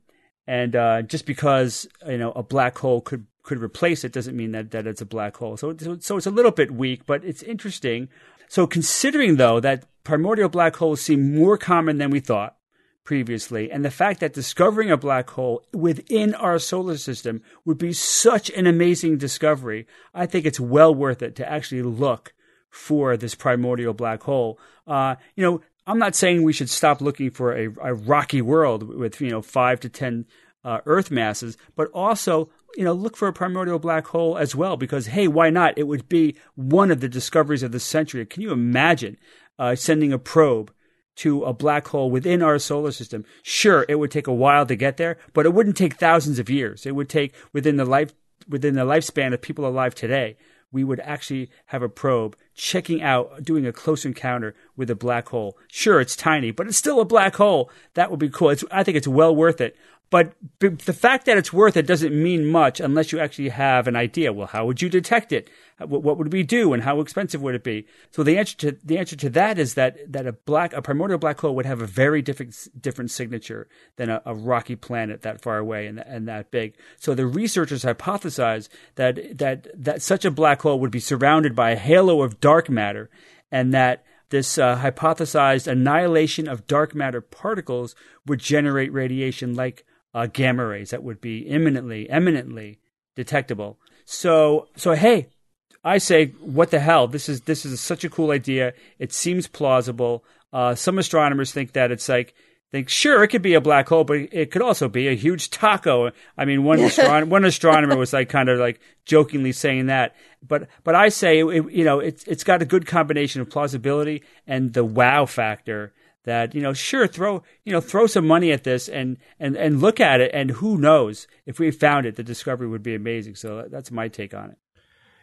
and uh, just because you know a black hole could could replace it doesn't mean that, that it's a black hole. So, so it's a little bit weak, but it's interesting. So considering though that primordial black holes seem more common than we thought previously, and the fact that discovering a black hole within our solar system would be such an amazing discovery, I think it's well worth it to actually look for this primordial black hole. Uh, you know, I'm not saying we should stop looking for a, a rocky world with you know five to ten uh, Earth masses, but also you know, look for a primordial black hole as well because, hey, why not? It would be one of the discoveries of the century. Can you imagine uh, sending a probe to a black hole within our solar system? Sure, it would take a while to get there, but it wouldn't take thousands of years. It would take within the life within the lifespan of people alive today. We would actually have a probe checking out, doing a close encounter with a black hole. Sure, it's tiny, but it's still a black hole. That would be cool. It's, I think it's well worth it. But the fact that it's worth it doesn't mean much unless you actually have an idea. Well, how would you detect it? What would we do, and how expensive would it be? So the answer to the answer to that is that that a black a primordial black hole would have a very different different signature than a, a rocky planet that far away and, and that big. So the researchers hypothesize that that that such a black hole would be surrounded by a halo of dark matter, and that this uh, hypothesized annihilation of dark matter particles would generate radiation like uh, gamma rays that would be imminently, eminently detectable. So, so hey, I say, what the hell? This is this is such a cool idea. It seems plausible. Uh, some astronomers think that it's like think sure it could be a black hole, but it could also be a huge taco. I mean, one one astronomer was like kind of like jokingly saying that, but but I say it, you know it's it's got a good combination of plausibility and the wow factor that you know sure throw you know throw some money at this and and and look at it and who knows if we found it the discovery would be amazing so that's my take on it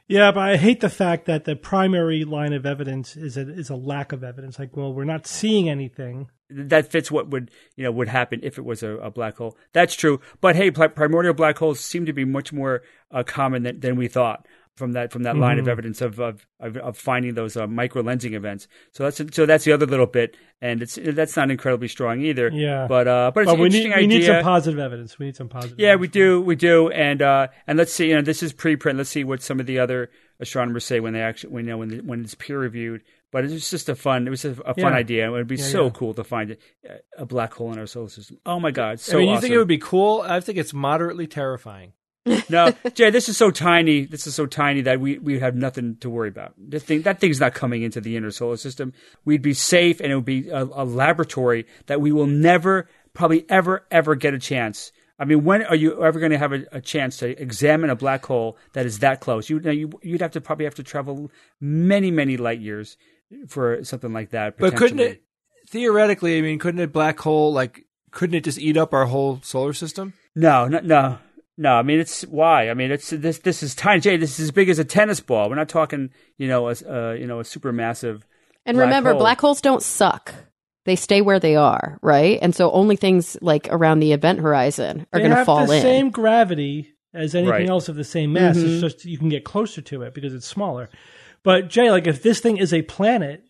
yeah but i hate the fact that the primary line of evidence is a, is a lack of evidence. Like well we're not seeing anything. That fits what would you know would happen if it was a, a black hole. That's true. But hey primordial black holes seem to be much more uh, common than, than we thought from that from that mm-hmm. line of evidence of of, of finding those uh, micro lensing events. So that's so that's the other little bit, and it's that's not incredibly strong either. Yeah, but uh, but it's well, we need, we need some positive evidence. We need some positive. Yeah, we do, we do, and uh, and let's see. You know, this is preprint. Let's see what some of the other astronomers say when they actually when you know when the, when it's peer reviewed. But it's just a fun. It was a, a fun yeah. idea. It would be yeah, so yeah. cool to find a, a black hole in our solar system. Oh my god! So I mean, you awesome. think it would be cool? I think it's moderately terrifying no, Jay, this is so tiny. This is so tiny that we, we have nothing to worry about. The thing, that thing's not coming into the inner solar system. We'd be safe, and it would be a, a laboratory that we will never, probably ever, ever get a chance. I mean, when are you ever going to have a, a, chance to examine a black hole that is that close? You, you, would have to probably have to travel many, many light years for something like that. But couldn't it theoretically? I mean, couldn't a black hole like couldn't it just eat up our whole solar system? No, no, no. No, I mean it's why. I mean it's this. This is tiny. Jay, this is as big as a tennis ball. We're not talking, you know, a uh, you know a super massive. And black remember, hole. black holes don't suck. They stay where they are, right? And so only things like around the event horizon are going to fall the in. Same gravity as anything Right. else of the same mass. Mm-hmm. It's just you can get closer to it because it's smaller. But Jay, like if this thing is a planet,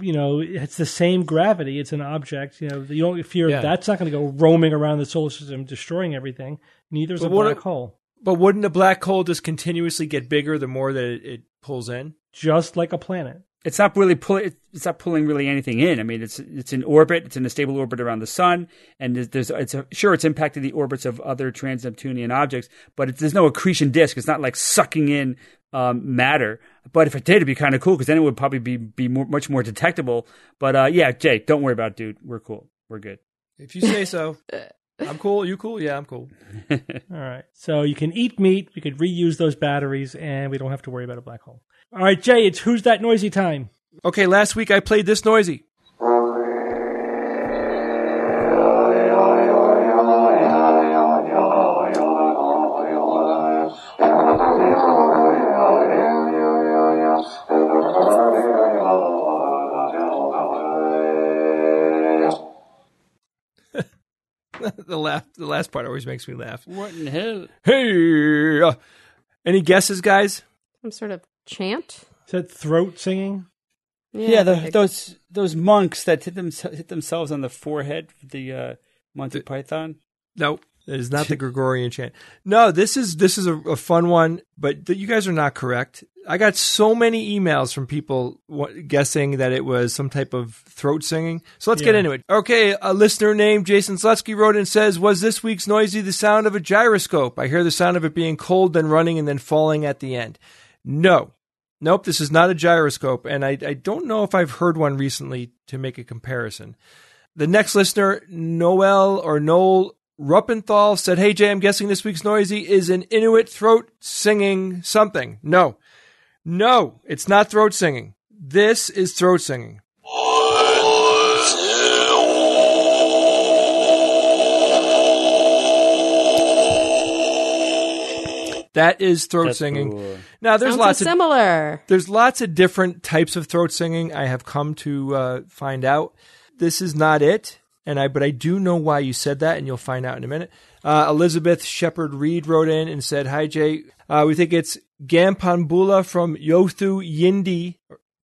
you know, it's the same gravity. It's an object. You know, the only fear Yeah. that's not going to go roaming around the solar system, destroying everything. Neither is a But black hole. But wouldn't a black hole just continuously get bigger the more that it, it pulls in? Just like a planet. it's not really pulling. It's not pulling really anything in. I mean, it's it's in orbit. It's in a stable orbit around the sun, and there's, there's it's a, sure it's impacting the orbits of other trans-Neptunian objects, but it's, there's no accretion disk. It's not like sucking in um, matter. But if it did, it'd be kind of cool because then it would probably be be more, much more detectable. But uh, yeah, Jay, don't worry about it, dude. We're cool. We're good. If you say so. I'm cool. You cool? Yeah, I'm cool. All right. So you can eat meat. We could reuse those batteries, and we don't have to worry about a black hole. All right, Jay. It's who's that noisy time. Okay, last week I played this noisy. Laugh. The last part always makes me laugh. What in hell? Hey, uh, any guesses, guys? Some sort of chant. Is that throat singing? Yeah, the, those those monks that hit them hit themselves on the forehead the uh, Monty Python. No, it is not the Gregorian chant. No, this is this is a, a fun one, but th- you guys are not correct. I got so many emails from people w- guessing that it was some type of throat singing. So let's get into it. Okay, a listener named Jason Slutsky wrote and says, "Was this week's noisy the sound of a gyroscope? I hear the sound of it being cold, then running, and then falling at the end." No. Nope, this is not a gyroscope, and I, I don't know if I've heard one recently to make a comparison. The next listener, Noel or Noel Ruppenthal, said, Hey Jay, I'm guessing this week's noisy is an Inuit throat singing something. No. No, it's not throat singing. This is throat singing. That is throat That's singing. cool. Now there's Sounds lots so of similar. there's lots of different types of throat singing I have come to uh, find out. This is not it, and I but I do know why you said that, and you'll find out in a minute. Uh, Elizabeth Shepard Reed wrote in and said, "Hi Jay, uh, we think it's Gampanbula from Yothu Yindi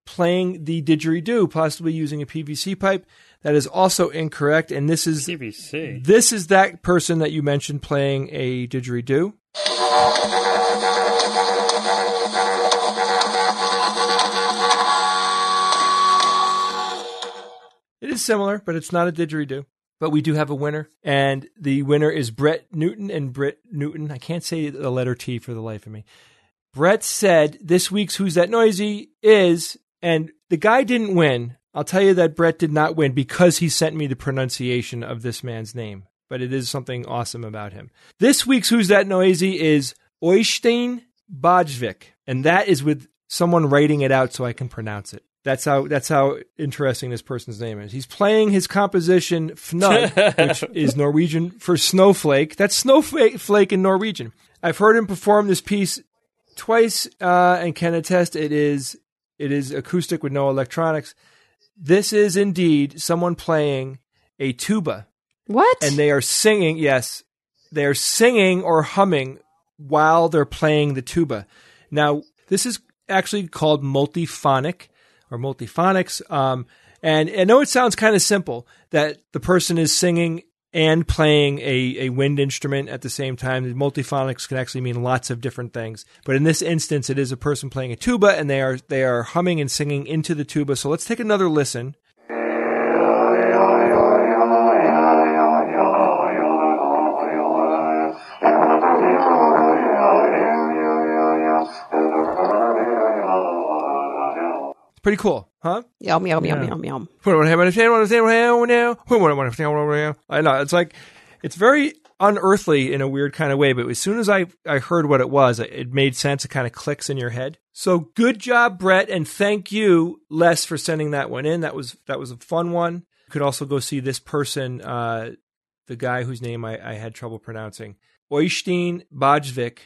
playing the didgeridoo, possibly using a PVC pipe. That is also incorrect, and this is PVC. this is that person that you mentioned playing a didgeridoo." It is similar, but it's not a didgeridoo. But we do have a winner, and the winner is Brett Newton and Brett Newton. I can't say the letter T for the life of me. Brett said this week's Who's That Noisy is, and the guy didn't win. I'll tell you that Brett did not win because he sent me the pronunciation of this man's name, but it is something awesome about him. This week's Who's That Noisy is Oystein Baadsvik, and that is with someone writing it out so I can pronounce it. That's how that's how interesting this person's name is. He's playing his composition Fnugg, which is Norwegian for snowflake. That's snowflake in Norwegian. I've heard him perform this piece twice uh, and can attest it is it is acoustic with no electronics. This is indeed someone playing a tuba What? and they are singing. Yes, they are singing or humming while they're playing the tuba. Now, this is actually called multiphonic or multiphonics. Um, and I know it sounds kind of simple that the person is singing and playing a, a wind instrument at the same time. Multiphonics can actually mean lots of different things. But in this instance, it is a person playing a tuba and they are, they are humming and singing into the tuba. So let's take another listen. Pretty cool, huh? yum yum yum Yeah. yum yum. I know it's like it's very unearthly in a weird kind of way, but as soon as I I heard what it was, it made sense. It kind of clicks in your head. So good job, Brett, and thank you, Les, for sending that one in. That was that was a fun one. You could also go see this person, uh, the guy whose name I, I had trouble pronouncing, Oystein Baadsvik.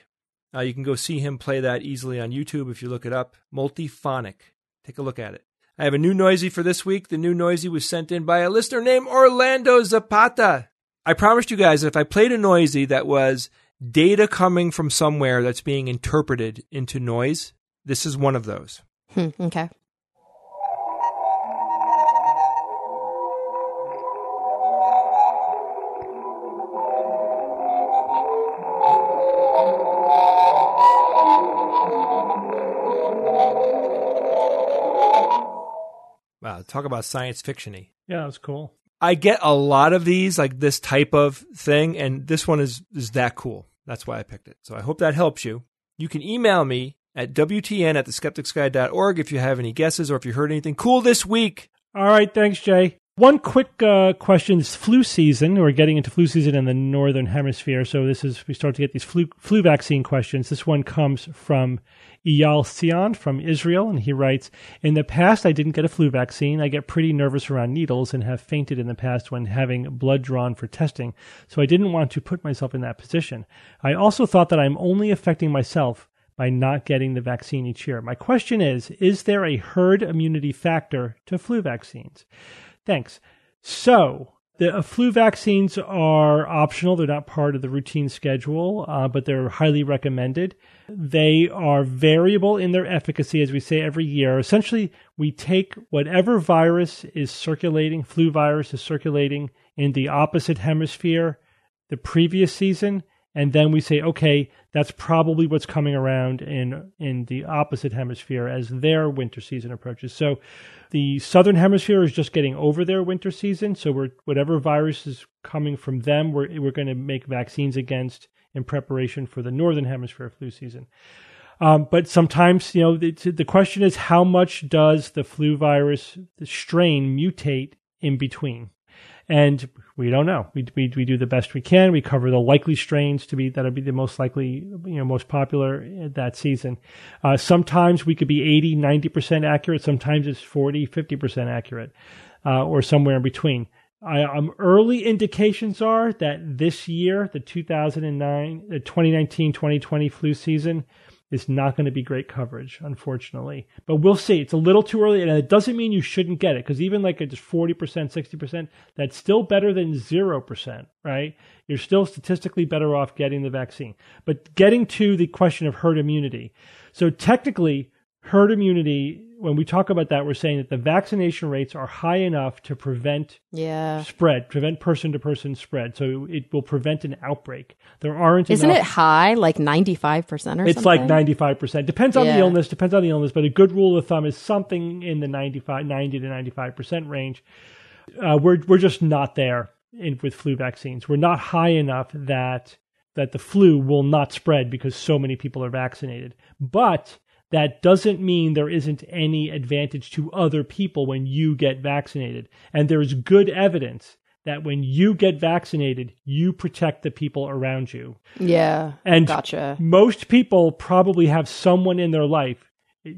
Uh, you can go see him play that easily on YouTube if you look it up. Multiphonic. Take a look at it. I have a new noisy for this week. The new noisy was sent in by a listener named Orlando Zapata. I promised you guys that if I played a noisy that was data coming from somewhere that's being interpreted into noise, this is one of those. Hmm, okay. Talk about science fictiony. Yeah, that's cool. I get a lot of these, like this type of thing, and this one is is that cool. That's why I picked it. So I hope that helps you. You can email me at WTN at theskepticsguide.org if you have any guesses or if you heard anything cool this week. All right, thanks, Jay. One quick uh, question: It's flu season. We're getting into flu season in the northern hemisphere, so this is we start to get these flu flu vaccine questions. This one comes from Eyal Sion from Israel, and he writes: In the past, I didn't get a flu vaccine. I get pretty nervous around needles and have fainted in the past when having blood drawn for testing. So I didn't want to put myself in that position. I also thought that I'm only affecting myself by not getting the vaccine each year. My question is Is there a herd immunity factor to flu vaccines? Thanks. So, The uh, flu vaccines are optional. They're not part of the routine schedule, uh, but they're highly recommended. They are variable in their efficacy, as we say every year. Essentially, we take whatever virus is circulating, flu virus is circulating in the opposite hemisphere the previous season, and then we say, okay, that's probably what's coming around in in the opposite hemisphere as their winter season approaches. So the southern hemisphere is just getting over their winter season. So we're whatever virus is coming from them, we're we're going to make vaccines against in preparation for the northern hemisphere flu season. Um, but sometimes, you know, the, the question is how much does the flu virus the strain mutate in between? And we don't know. We, we we do the best we can. We cover the likely strains to be that'll be the most likely, you know, most popular that season. Uh, sometimes we could be 80, 90 percent accurate. Sometimes it's 40, 50 percent accurate, uh, or somewhere in between. I, um, early indications are that this year, the 2009, the 2019, 2020 flu season is not going to be great coverage, unfortunately. But we'll see. It's a little too early, and it doesn't mean you shouldn't get it because even like it's percent, sixty percent, that's still better than zero percent, right? You're still statistically better off getting the vaccine. But getting to the question of herd immunity, so technically, herd immunity when we talk about that, we're saying that the vaccination rates are high enough to prevent yeah. spread, prevent person to person spread. So it will prevent an outbreak. There aren't. Isn't enough, it high, like ninety five percent or something? it's something? like ninety five percent. Depends on Yeah. the illness. Depends on the illness. But a good rule of thumb is something in the 95, 90 to ninety five percent range. Uh, we're we're just not there in, with flu vaccines. We're not high enough that that the flu will not spread because so many people are vaccinated. But that doesn't mean there isn't any advantage to other people when you get vaccinated. And there's good evidence that when you get vaccinated, you protect the people around you. Yeah. And gotcha. most people probably have someone in their life,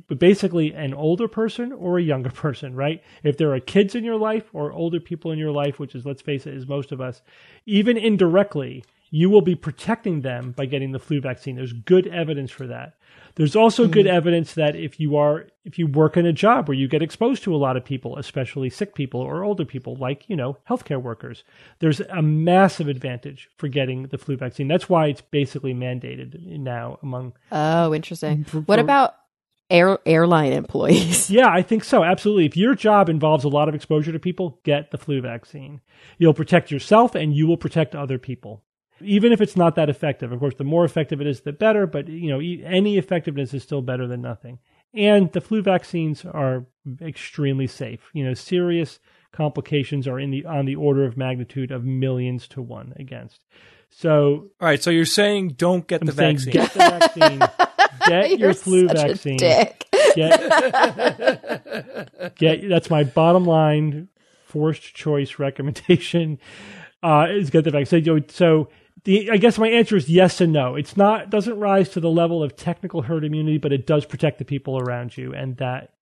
but basically an older person or a younger person, right? If there are kids in your life or older people in your life, which is, let's face it, is most of us, even indirectly, you will be protecting them by getting the flu vaccine. There's good evidence for that. There's also good mm-hmm. evidence that if you are if you work in a job where you get exposed to a lot of people, especially sick people or older people, like you know healthcare workers, there's a massive advantage for getting the flu vaccine. That's why it's basically mandated now among. Oh, interesting. Mm-hmm. For- What about air airline employees? Yeah, I think so. Absolutely. If your job involves a lot of exposure to people, get the flu vaccine. You'll protect yourself and you will protect other people. Even if it's not that effective. Of course, the more effective it is, the better, but you know, e- any effectiveness is still better than nothing. And the flu vaccines are extremely safe. You know, serious complications are in the on the order of magnitude of millions to one against. So All right, so you're saying don't get I'm the saying vaccine. get the vaccine. Get your You're flu such a vaccine. dick. get get that's my bottom line forced choice recommendation uh is get the vaccine so, so the i guess my answer is yes and no. It's not doesn't rise to the level of technical herd immunity but it does protect the people around you and that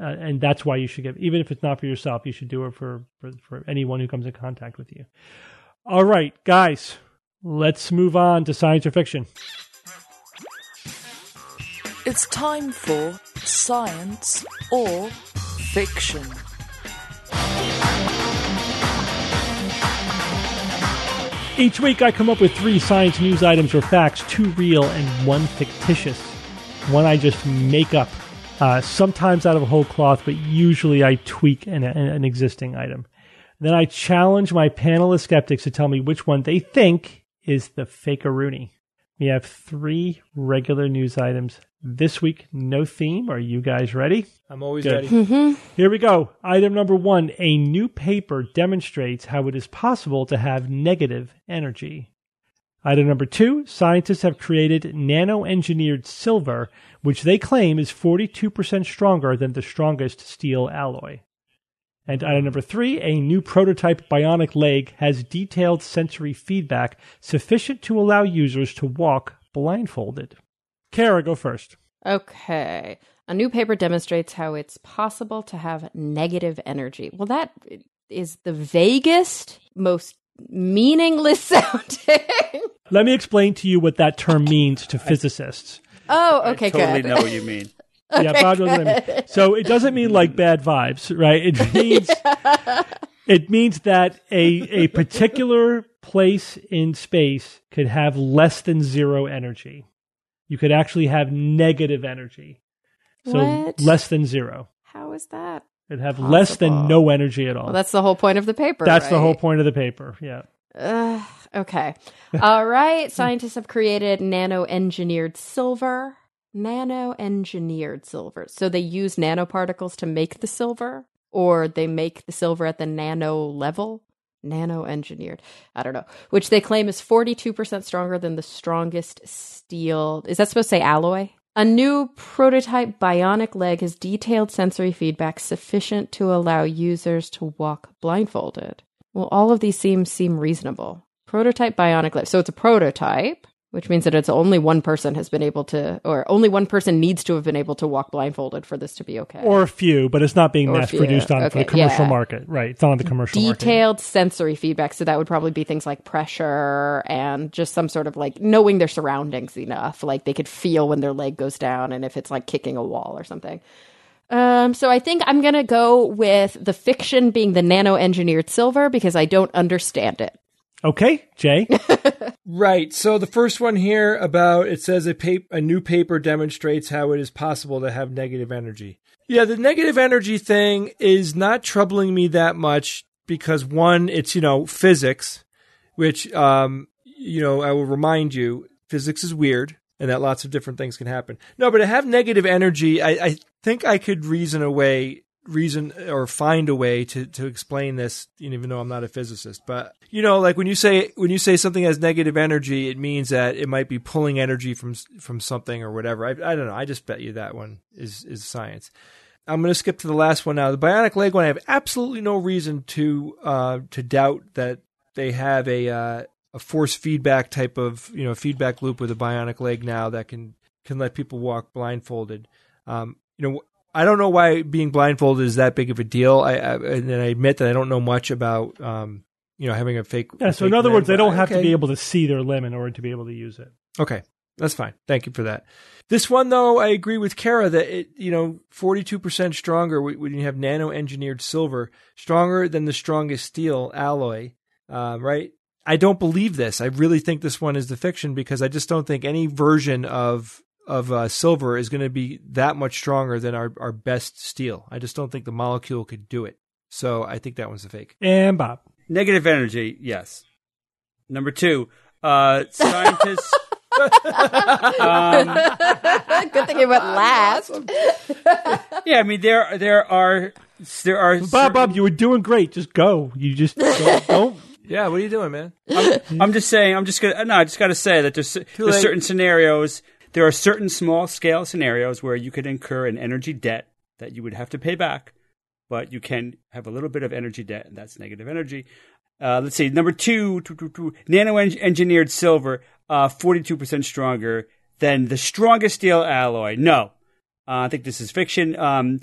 uh, and that's why you should get even if it's not for yourself you should do it for, for for anyone who comes in contact with you. All right guys let's move on to science or fiction. It's time for science or fiction. Each week, I come up with three science news items or facts, two real and one fictitious. One I just make up, uh, sometimes out of a whole cloth, but usually I tweak an, an, existing item. Then I challenge my panel of skeptics to tell me which one they think is the fakearoonie. We have three regular news items this week. No theme. Are you guys ready? I'm always Good. ready. Mm-hmm. Here we go. Item number one A new paper demonstrates how it is possible to have negative energy. Item number two Scientists have created nano engineered silver, which they claim is 42% stronger than the strongest steel alloy. And item number three A new prototype bionic leg has detailed sensory feedback sufficient to allow users to walk blindfolded. Cara, go first. Okay. A new paper demonstrates how it's possible to have negative energy. Well, that is the vaguest, most meaningless sounding. Let me explain to you what that term means to physicists. oh, okay, I totally good. know what you mean. yeah, Bob knows what I mean. So it doesn't mean like bad vibes, right? It means It means that a a particular place in space could have less than zero energy. You could actually have negative energy. So What? less than zero. How is that? It'd have less than no energy at all. Well, that's the whole point of the paper. That's the whole point of the paper. Yeah. Ugh, okay. All right. Scientists have created nano engineered silver. Nano engineered silver. So they use nanoparticles to make the silver, or they make the silver at the nano level? Nano engineered. I don't know. Which they claim is 42% stronger than the strongest steel. Is that supposed to say alloy? A new prototype bionic leg has detailed sensory feedback sufficient to allow users to walk blindfolded. Well, all of these seem seem reasonable. Prototype bionic leg. So it's a prototype, which means that it's only one person has been able to, or only one person needs to have been able to walk blindfolded for this to be okay. Or a few, but it's not being mass produced on for Okay, the commercial yeah. market. Right. It's not on the commercial market. detailed sensory feedback. So that would probably be things like pressure and just some sort of like knowing their surroundings enough. Like they could feel when their leg goes down and if it's like kicking a wall or something. Um, so I think I'm gonna go with the fiction being the nano engineered silver because I don't understand it. Okay, Jay. Right. So the first one here about it says a pap- a new paper demonstrates how it is possible to have negative energy. Yeah, the negative energy thing is not troubling me that much because one, it's you know physics, which um you know I will remind you, physics is weird and that lots of different things can happen. No, but to have negative energy, I, I think I could reason a way reason or find a way to, to explain this even though I'm not a physicist. But you know like when you say when you say something has negative energy it means that it might be pulling energy from from something or whatever. I, I don't know. I just bet you that one is is science. I'm going to skip to the last one now. The bionic leg one I have absolutely no reason to uh to doubt that they have a uh, a force feedback type of you know feedback loop with a bionic leg now that can can let people walk blindfolded. Um you know I don't know why being blindfolded is that big of a deal. I, I and I admit that I don't know much about um, you know having a fake. Yeah, a so fake in other limb, words, they don't have to be able to see their limb in order to be able to use it. Okay, that's fine. Thank you for that. This one though, I agree with Cara that it you know forty two percent stronger when when you have nano engineered silver, stronger than the strongest steel alloy, um, right? I don't believe this. I really think this one is the fiction because I just don't think any version of of uh, silver is going to be that much stronger than our, our best steel. I just don't think the molecule could do it. So I think that one's a fake. And Bob. Negative energy, yes. Number two, uh, scientists. um, Good thing it went last. yeah, I mean there there are there are Bob, certain- Bob, you were doing great. Just go. You just don't. don't Yeah, what are you doing, man? I'm just saying. I'm just gonna. No, I just got to say that there's, there's certain scenarios. There are certain small scale scenarios where you could incur an energy debt that you would have to pay back, but you can have a little bit of energy debt, and that's negative energy. Uh, let's see. Number two, nano engineered silver, uh, 42% stronger than the strongest steel alloy. No. Uh, I think this is fiction. Um,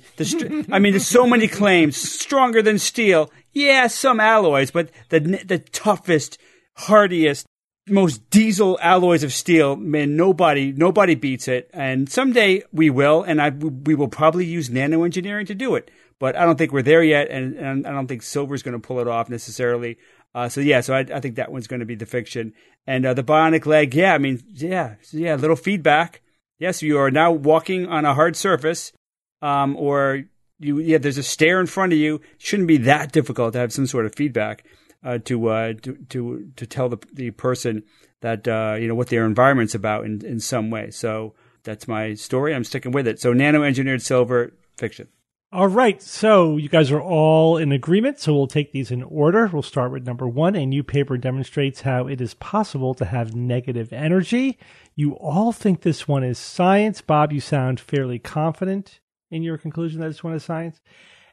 I mean, there's so many claims. Stronger than steel. Yeah, some alloys, but the the toughest, hardiest, most diesel alloys of steel, man, nobody nobody beats it. And someday we will, and I we will probably use nano engineering to do it. But I don't think we're there yet, and, and I don't think silver's going to pull it off necessarily. Uh, so yeah, so I, I think that one's going to be the fiction. And uh, the bionic leg, yeah, I mean, yeah, yeah, little feedback. Yes, you are now walking on a hard surface, um, or you, yeah, there's a stair in front of you. Shouldn't be that difficult to have some sort of feedback uh, to, uh, to to to tell the the person that uh, you know what their environment's about in in some way. So that's my story. I'm sticking with it. So nano engineered silver fiction. All right, so you guys are all in agreement. So we'll take these in order. We'll start with number one. A new paper demonstrates how it is possible to have negative energy. You all think this one is science. Bob, you sound fairly confident in your conclusion that this one is science.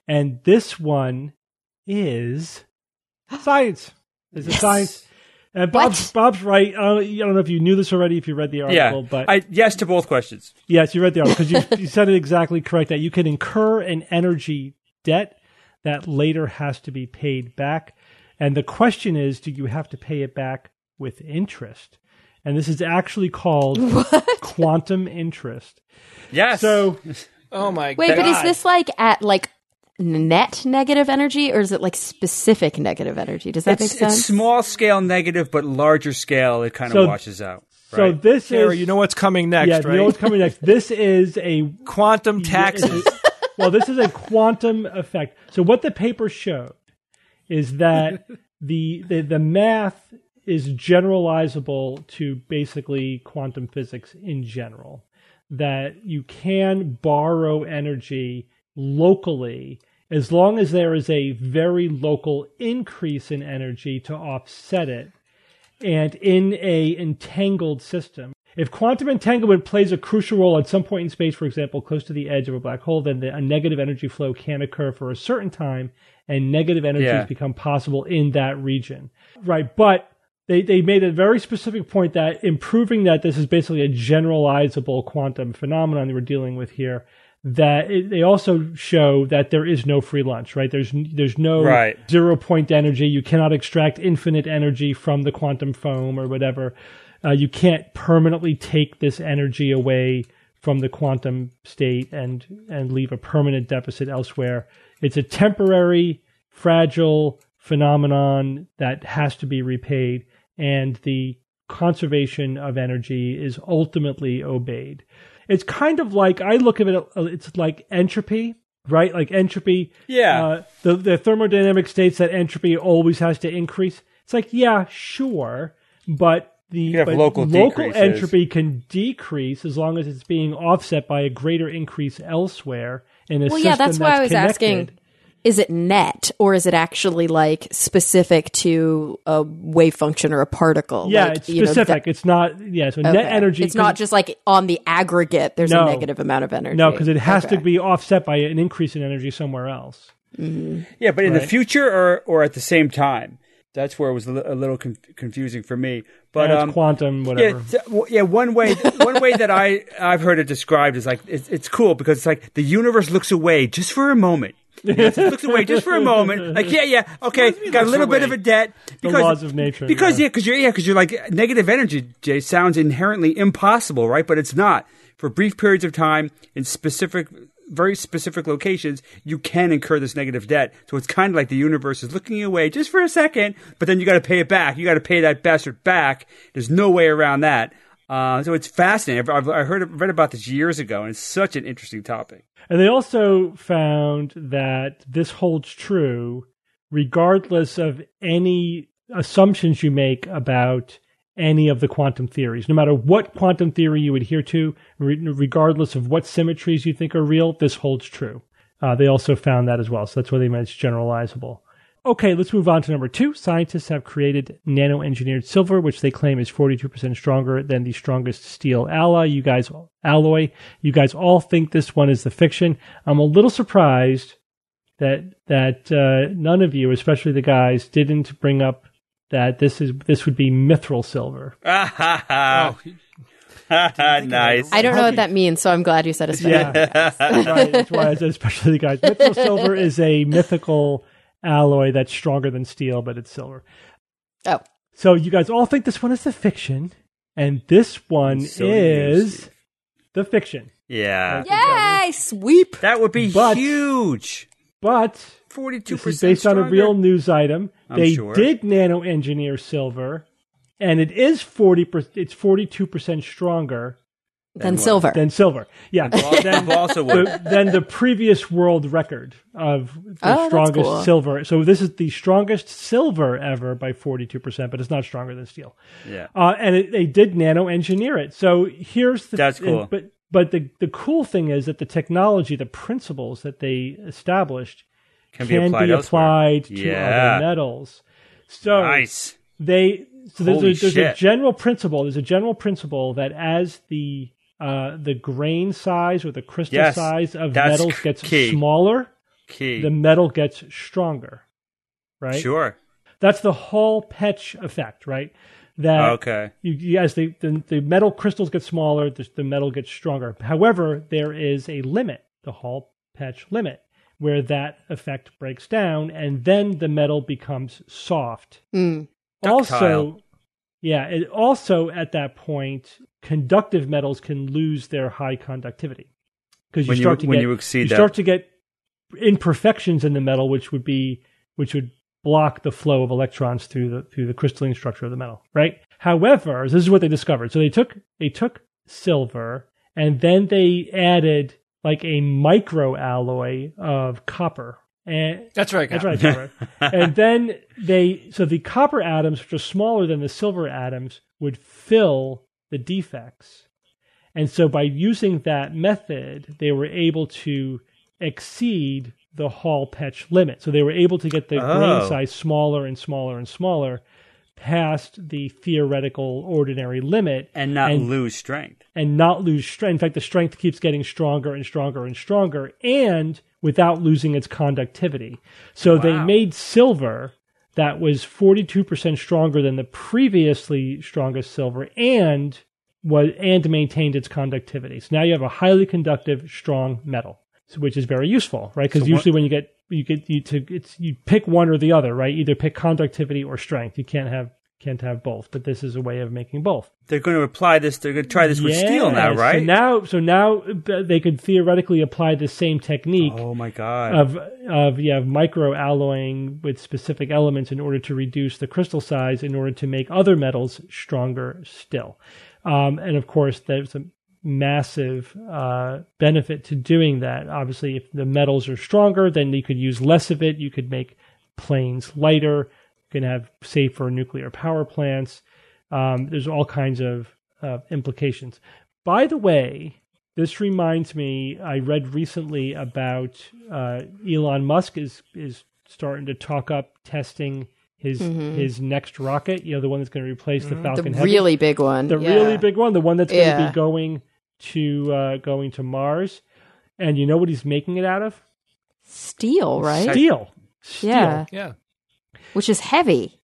And this one is science. This is science. And Bob's, What? Bob's right. I don't, I don't know if you knew this already, if you read the article, Yeah, but I, yes to both questions. Yes, you read the article because you, you said it exactly correct that you can incur an energy debt that later has to be paid back. And the question is, do you have to pay it back with interest? And this is actually called quantum interest. Yes. So Oh my God. Wait, god! but is this like at like net negative energy or is it like specific negative energy? Does that it's, make sense? It's small scale negative, but larger scale, it kind of washes out. So right? this Sarah, is you know what's coming next, yeah, right? you know what's coming next. This is a Quantum taxes. well, this is a quantum effect. So what the paper showed is that the, the the math is generalizable to basically quantum physics in general. That you can borrow energy locally as long as there is a very local increase in energy to offset it and in a entangled system. If quantum entanglement plays a crucial role at some point in space, for example, close to the edge of a black hole, then the, a negative energy flow can occur for a certain time, and negative energies Yeah. become possible in that region. Right, but they, they made a very specific point that improving that this is basically a generalizable quantum phenomenon that we're dealing with here. That it, they also show that there is no free lunch, right? There's there's no Right. zero point energy. You cannot extract infinite energy from the quantum foam or whatever. Uh, you can't permanently take this energy away from the quantum state and and leave a permanent deficit elsewhere. It's a temporary, fragile phenomenon that has to be repaid, and the conservation of energy is ultimately obeyed. It's kind of like I look at it. uh, It's like entropy, right? Like entropy. Yeah. Uh, the the thermodynamic states that entropy always has to increase. It's like yeah, sure, but the but local local decreases. entropy can decrease as long as it's being offset by a greater increase elsewhere in a well, system yeah, that's why I was connected. asking is it net or is it actually like specific to a wave function or a particle? Yeah, Like, it's you know, specific. that- it's not. Yeah, so net energy. It's not just like on the aggregate. There's No. a negative amount of energy. no, because it has to be offset by an increase in energy somewhere else. Yeah, but in the future or or at the same time. That's where it was a little con- confusing for me. But That's um, quantum, yeah, whatever. th- w- yeah. One way, one way that I I've heard it described is like it's, it's cool because it's like the universe looks away just for a moment. Looks away just for a moment. Like yeah, yeah, okay, got a little bit of a debt because laws of nature, Because yeah. yeah, because you're yeah, because you're like negative energy. Jay sounds inherently impossible, right? But it's not. For brief periods of time in specific, very specific locations, you can incur this negative debt. So it's kind of like the universe is looking away just for a second, but then you got to pay it back. You got to pay that bastard back. There's no way around that. Uh, so it's fascinating. I've, I've I heard read about this years ago, and it's such an interesting topic. And they also found that this holds true regardless of any assumptions you make about any of the quantum theories. No matter what quantum theory you adhere to, re- regardless of what symmetries you think are real, this holds true. Uh, they also found that as well. So that's why they meant it's generalizable. Okay, let's move on to number two. Scientists have created nano engineered silver, which they claim is 42% stronger than the strongest steel alloy. You guys, alloy. You guys all think this one is the fiction. I'm a little surprised that that uh, none of you, especially the guys, didn't bring up that this is this would be mithril silver. Oh, nice. I don't know what that means, so I'm glad you said especially. Yeah, right. That's why I said especially the guys. Mithril silver is a mythical alloy that's stronger than steel, but it's silver. Oh, So you guys all think this one is the fiction, and this one So is Steve. the fiction. Yeah. yay! Sweep. That would be But- huge. But Forty-two this is percent. based on a real news item. I'm they sure. did nano engineer silver, and it is forty. per It's forty two percent stronger Then what? silver. than silver. Yeah, Then also would. the, than the previous world record of the Oh, strongest cool. silver. So this is the strongest silver ever by 42%, but it's not stronger than steel. Yeah. Uh, and it, they did nano engineer it. So here's the That's cool. and- but but the the cool thing is that the technology, the principles that they established Can can, be applied be applied to Yeah. other metals. So Nice. they so there's, a, there's a general principle. There's a general principle that as the uh, the grain size or the crystal Yes, size of that's metals gets key. smaller, Key. the metal gets stronger. Right. Sure. That's the Hall Petch effect, right? That Okay. you, you, as the, the the metal crystals get smaller, the, the metal gets stronger. However, there is a limit, the Hall Petch limit, where that effect breaks down, and then the metal becomes soft. Mm. Also, Ductile. Yeah, it also at that point, conductive metals can lose their high conductivity because you When you- start to when get you exceed you that. start to get imperfections in the metal, which would be which would block the flow of electrons through the through the crystalline structure of the metal, right? However, this is what they discovered. So they took they took silver and then they added like a micro alloy of copper. And That's right. that's right, and then they so the copper atoms, which are smaller than the silver atoms, would fill the defects. And so by using that method, they were able to exceed the Hall Petch limit. So they were able to get the Oh. grain size smaller and smaller and smaller past the theoretical ordinary limit and not And- lose strength. and not lose strength. In fact, the strength keeps getting stronger and stronger and stronger, and without losing its conductivity. So they made silver that was 42% stronger than the previously strongest silver and was and maintained its conductivity. So now you have a highly conductive, strong metal, which is very useful, right? Because So what- usually when you get you get you to it's you pick one or the other, right? Either pick conductivity or strength. You can't have can't have both, but this is a way of making both. They're going to apply this. They're going to try this with steel now, right? So now, so now uh, they could theoretically apply the same technique oh my god! of of yeah of micro alloying with specific elements in order to reduce the crystal size in order to make other metals stronger still. Um, and of course, there's a massive uh, benefit to doing that. Obviously, if the metals are stronger, then you could use less of it. You could make planes lighter. You can have safer nuclear power plants. Um, there's all kinds of uh, implications. By the way, this reminds me. I read recently about uh, Elon Musk is is starting to talk up testing his his next rocket. You know, the one that's going to replace the The Falcon Heavy, The really big one. the yeah. really big one, the one that's going to Yeah. be going to uh, going to Mars. And you know what he's making it out of? steel, right? Steel. Steel. Yeah, Yeah. Which is heavy.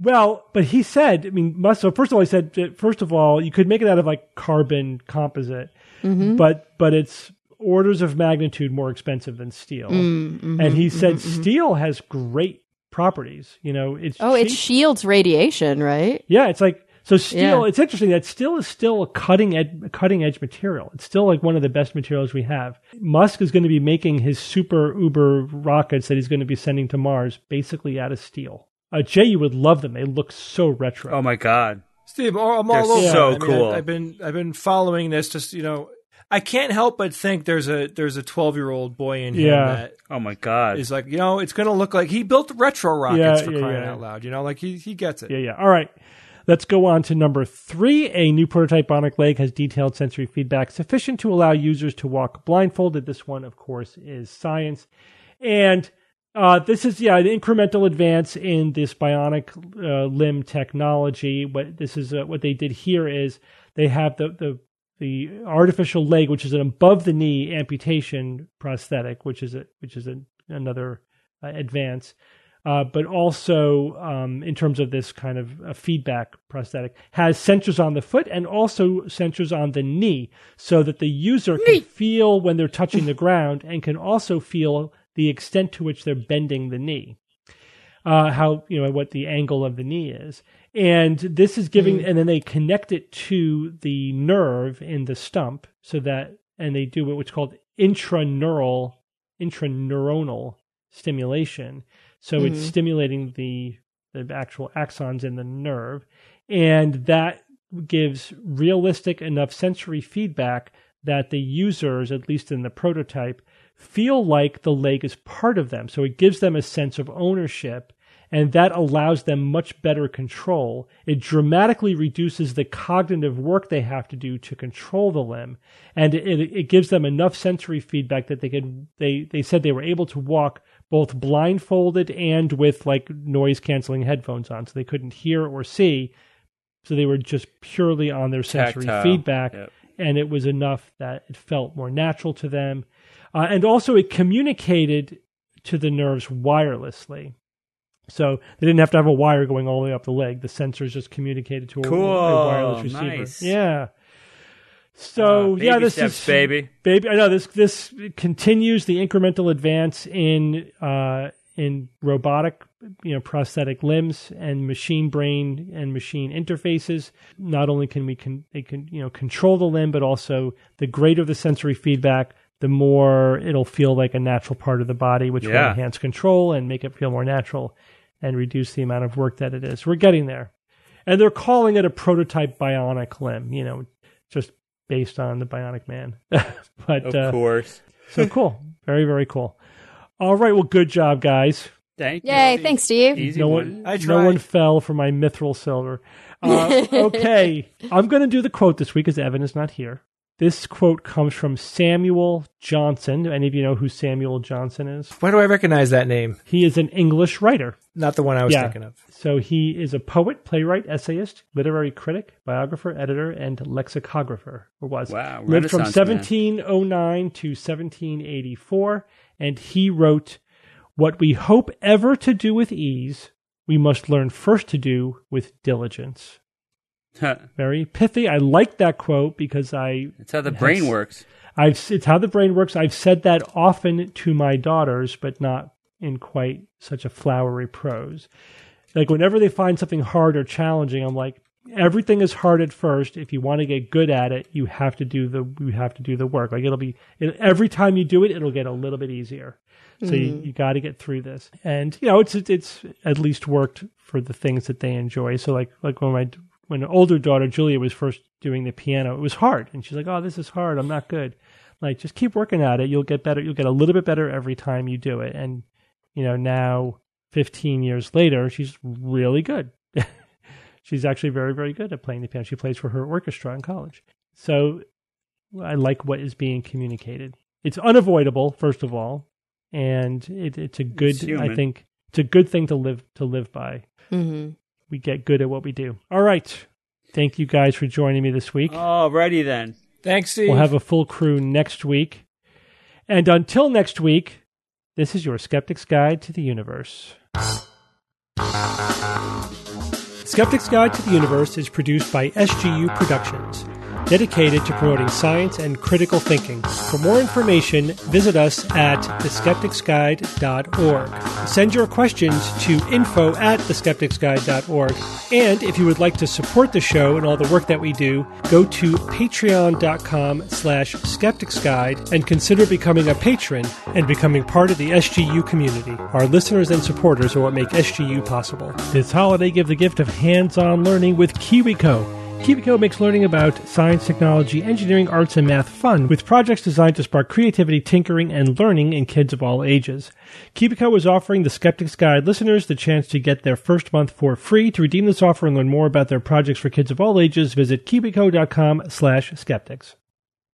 Well, but he said, I mean, So first of all, he said, first of all, you could make it out of like carbon composite, Mm-hmm. but but it's orders of magnitude more expensive than steel. Mm-hmm. and he said steel has great properties. You know, it's Oh, it shields radiation, right? yeah, it's like so steel. Yeah. It's interesting that steel is still a cutting edge cutting edge material. It's still like one of the best materials we have. Musk is going to be making his super uber rockets that he's going to be sending to Mars basically out of steel. Uh, Jay, you would love them. They look so retro. oh my god! Steve, I'm all They're over. so. I mean, cool. I, have been I've been following this. Just you know, I can't help but think there's a there's a 12 year old boy in him Yeah. that Oh my god! is like you know it's going to look like he built retro rockets Yeah, for yeah, crying yeah. out loud. You know, like he he gets it. Yeah, yeah. All right. Let's go on to number three. A new prototype bionic leg has detailed sensory feedback sufficient to allow users to walk blindfolded. This one, of course, is science. And uh, this is, yeah, an incremental advance in this bionic uh, limb technology. What this is, uh, what they did here is they have the, the, the artificial leg, which is an above the knee amputation prosthetic, which is a, which is a, another uh, advance uh, but also um, in terms of this kind of uh, feedback prosthetic, has sensors on the foot and also sensors on the knee, so that the user can feel when they're touching the ground and can also feel the extent to which they're bending the knee. Uh, how you know what the angle of the knee is, and this is giving, and then they connect it to the nerve in the stump, so that, and they do what's called intraneural, intraneuronal stimulation. So it's mm-hmm. stimulating the the actual axons in the nerve, and that gives realistic enough sensory feedback that the users, at least in the prototype, feel like the leg is part of them. So it gives them a sense of ownership, and that allows them much better control. It dramatically reduces the cognitive work they have to do to control the limb, and it, it gives them enough sensory feedback that they could. They they said they were able to walk both blindfolded and with like noise canceling headphones on, so they couldn't hear or see. So they were just purely on their sensory Tactile. feedback, Yep. and it was enough that it felt more natural to them. Uh, and also, it communicated to the nerves wirelessly. So they didn't have to have a wire going all the way up the leg. The sensors just communicated to a, Cool. a wireless receiver. Nice. Yeah. So Uh, yeah, this steps, is baby. baby. I know this this continues the incremental advance in uh, in robotic, you know, prosthetic limbs and machine brain and machine interfaces. Not only can we can they can you know control the limb, but also the greater the sensory feedback, the more it'll feel like a natural part of the body, which will enhance control and make it feel more natural and reduce the amount of work that it is. We're getting there. And they're calling it a prototype bionic limb, you know, just based on the bionic man. but Of uh, course. so cool. Very, very cool. All right. Well, good job, guys. Thank you. Yay, thanks, Steve. Easy No one. one, I no one fell for my mithril silver. Uh, okay, I'm going to do the quote this week because Evan is not here. This quote comes from Samuel Johnson. Do any of you know who Samuel Johnson is? Why do I recognize that name? He is an English writer. Not the one I was Yeah. thinking of. So he is a poet, playwright, essayist, literary critic, biographer, editor, and lexicographer. Or was Wow, lived from Renaissance man. 1709 to 1784, and he wrote, "What we hope ever to do with ease, we must learn first to do with diligence." Very pithy. I like that quote because I That's how the brain Yes. works. I've it's how the brain works. I've said that often to my daughters, but not in quite such a flowery prose. Like whenever they find something hard or challenging, I'm like, everything is hard at first. If you want to get good at it, you have to do the you have to do the work. Like it'll be it, every time you do it, it'll get a little bit easier. So you, mm-hmm. you got to get through this, and you know it's it's at least worked for the things that they enjoy. So like like when my when an older daughter Julia was first doing the piano, it was hard, and she's like, "Oh, this is hard. I'm not good." Like just keep working at it. You'll get better. You'll get a little bit better every time you do it. And you know now, 15 years later, she's really good. she's actually very very good at playing the piano. She plays for her orchestra in college. So I like what is being communicated. It's unavoidable, first of all, and it, it's a good. It's. I think it's a good thing to live to live by. hmm We get good at what we do. All right. Thank you guys for joining me this week. Alrighty then. Thanks, Steve. We'll have a full crew next week. And until next week, this is your Skeptic's Guide to the Universe. Skeptic's Guide to the Universe is produced by SGU Productions, dedicated to promoting science and critical thinking. For more information, visit us at theskepticsguide.org. Send your questions to info at theskepticsguide.org. And if you would like to support the show and all the work that we do, go to patreon.com slash skepticsguide and consider becoming a patron and becoming part of the SGU community. Our listeners and supporters are what make SGU possible. This holiday, give the gift of hands-on learning with KiwiCo. KiwiCo makes learning about science, technology, engineering, arts, and math fun with projects designed to spark creativity, tinkering, and learning in kids of all ages. KiwiCo is offering the Skeptic's Guide listeners the chance to get their first month for free. To redeem this offer and learn more about their projects for kids of all ages, visit kiwico.com slash skeptics.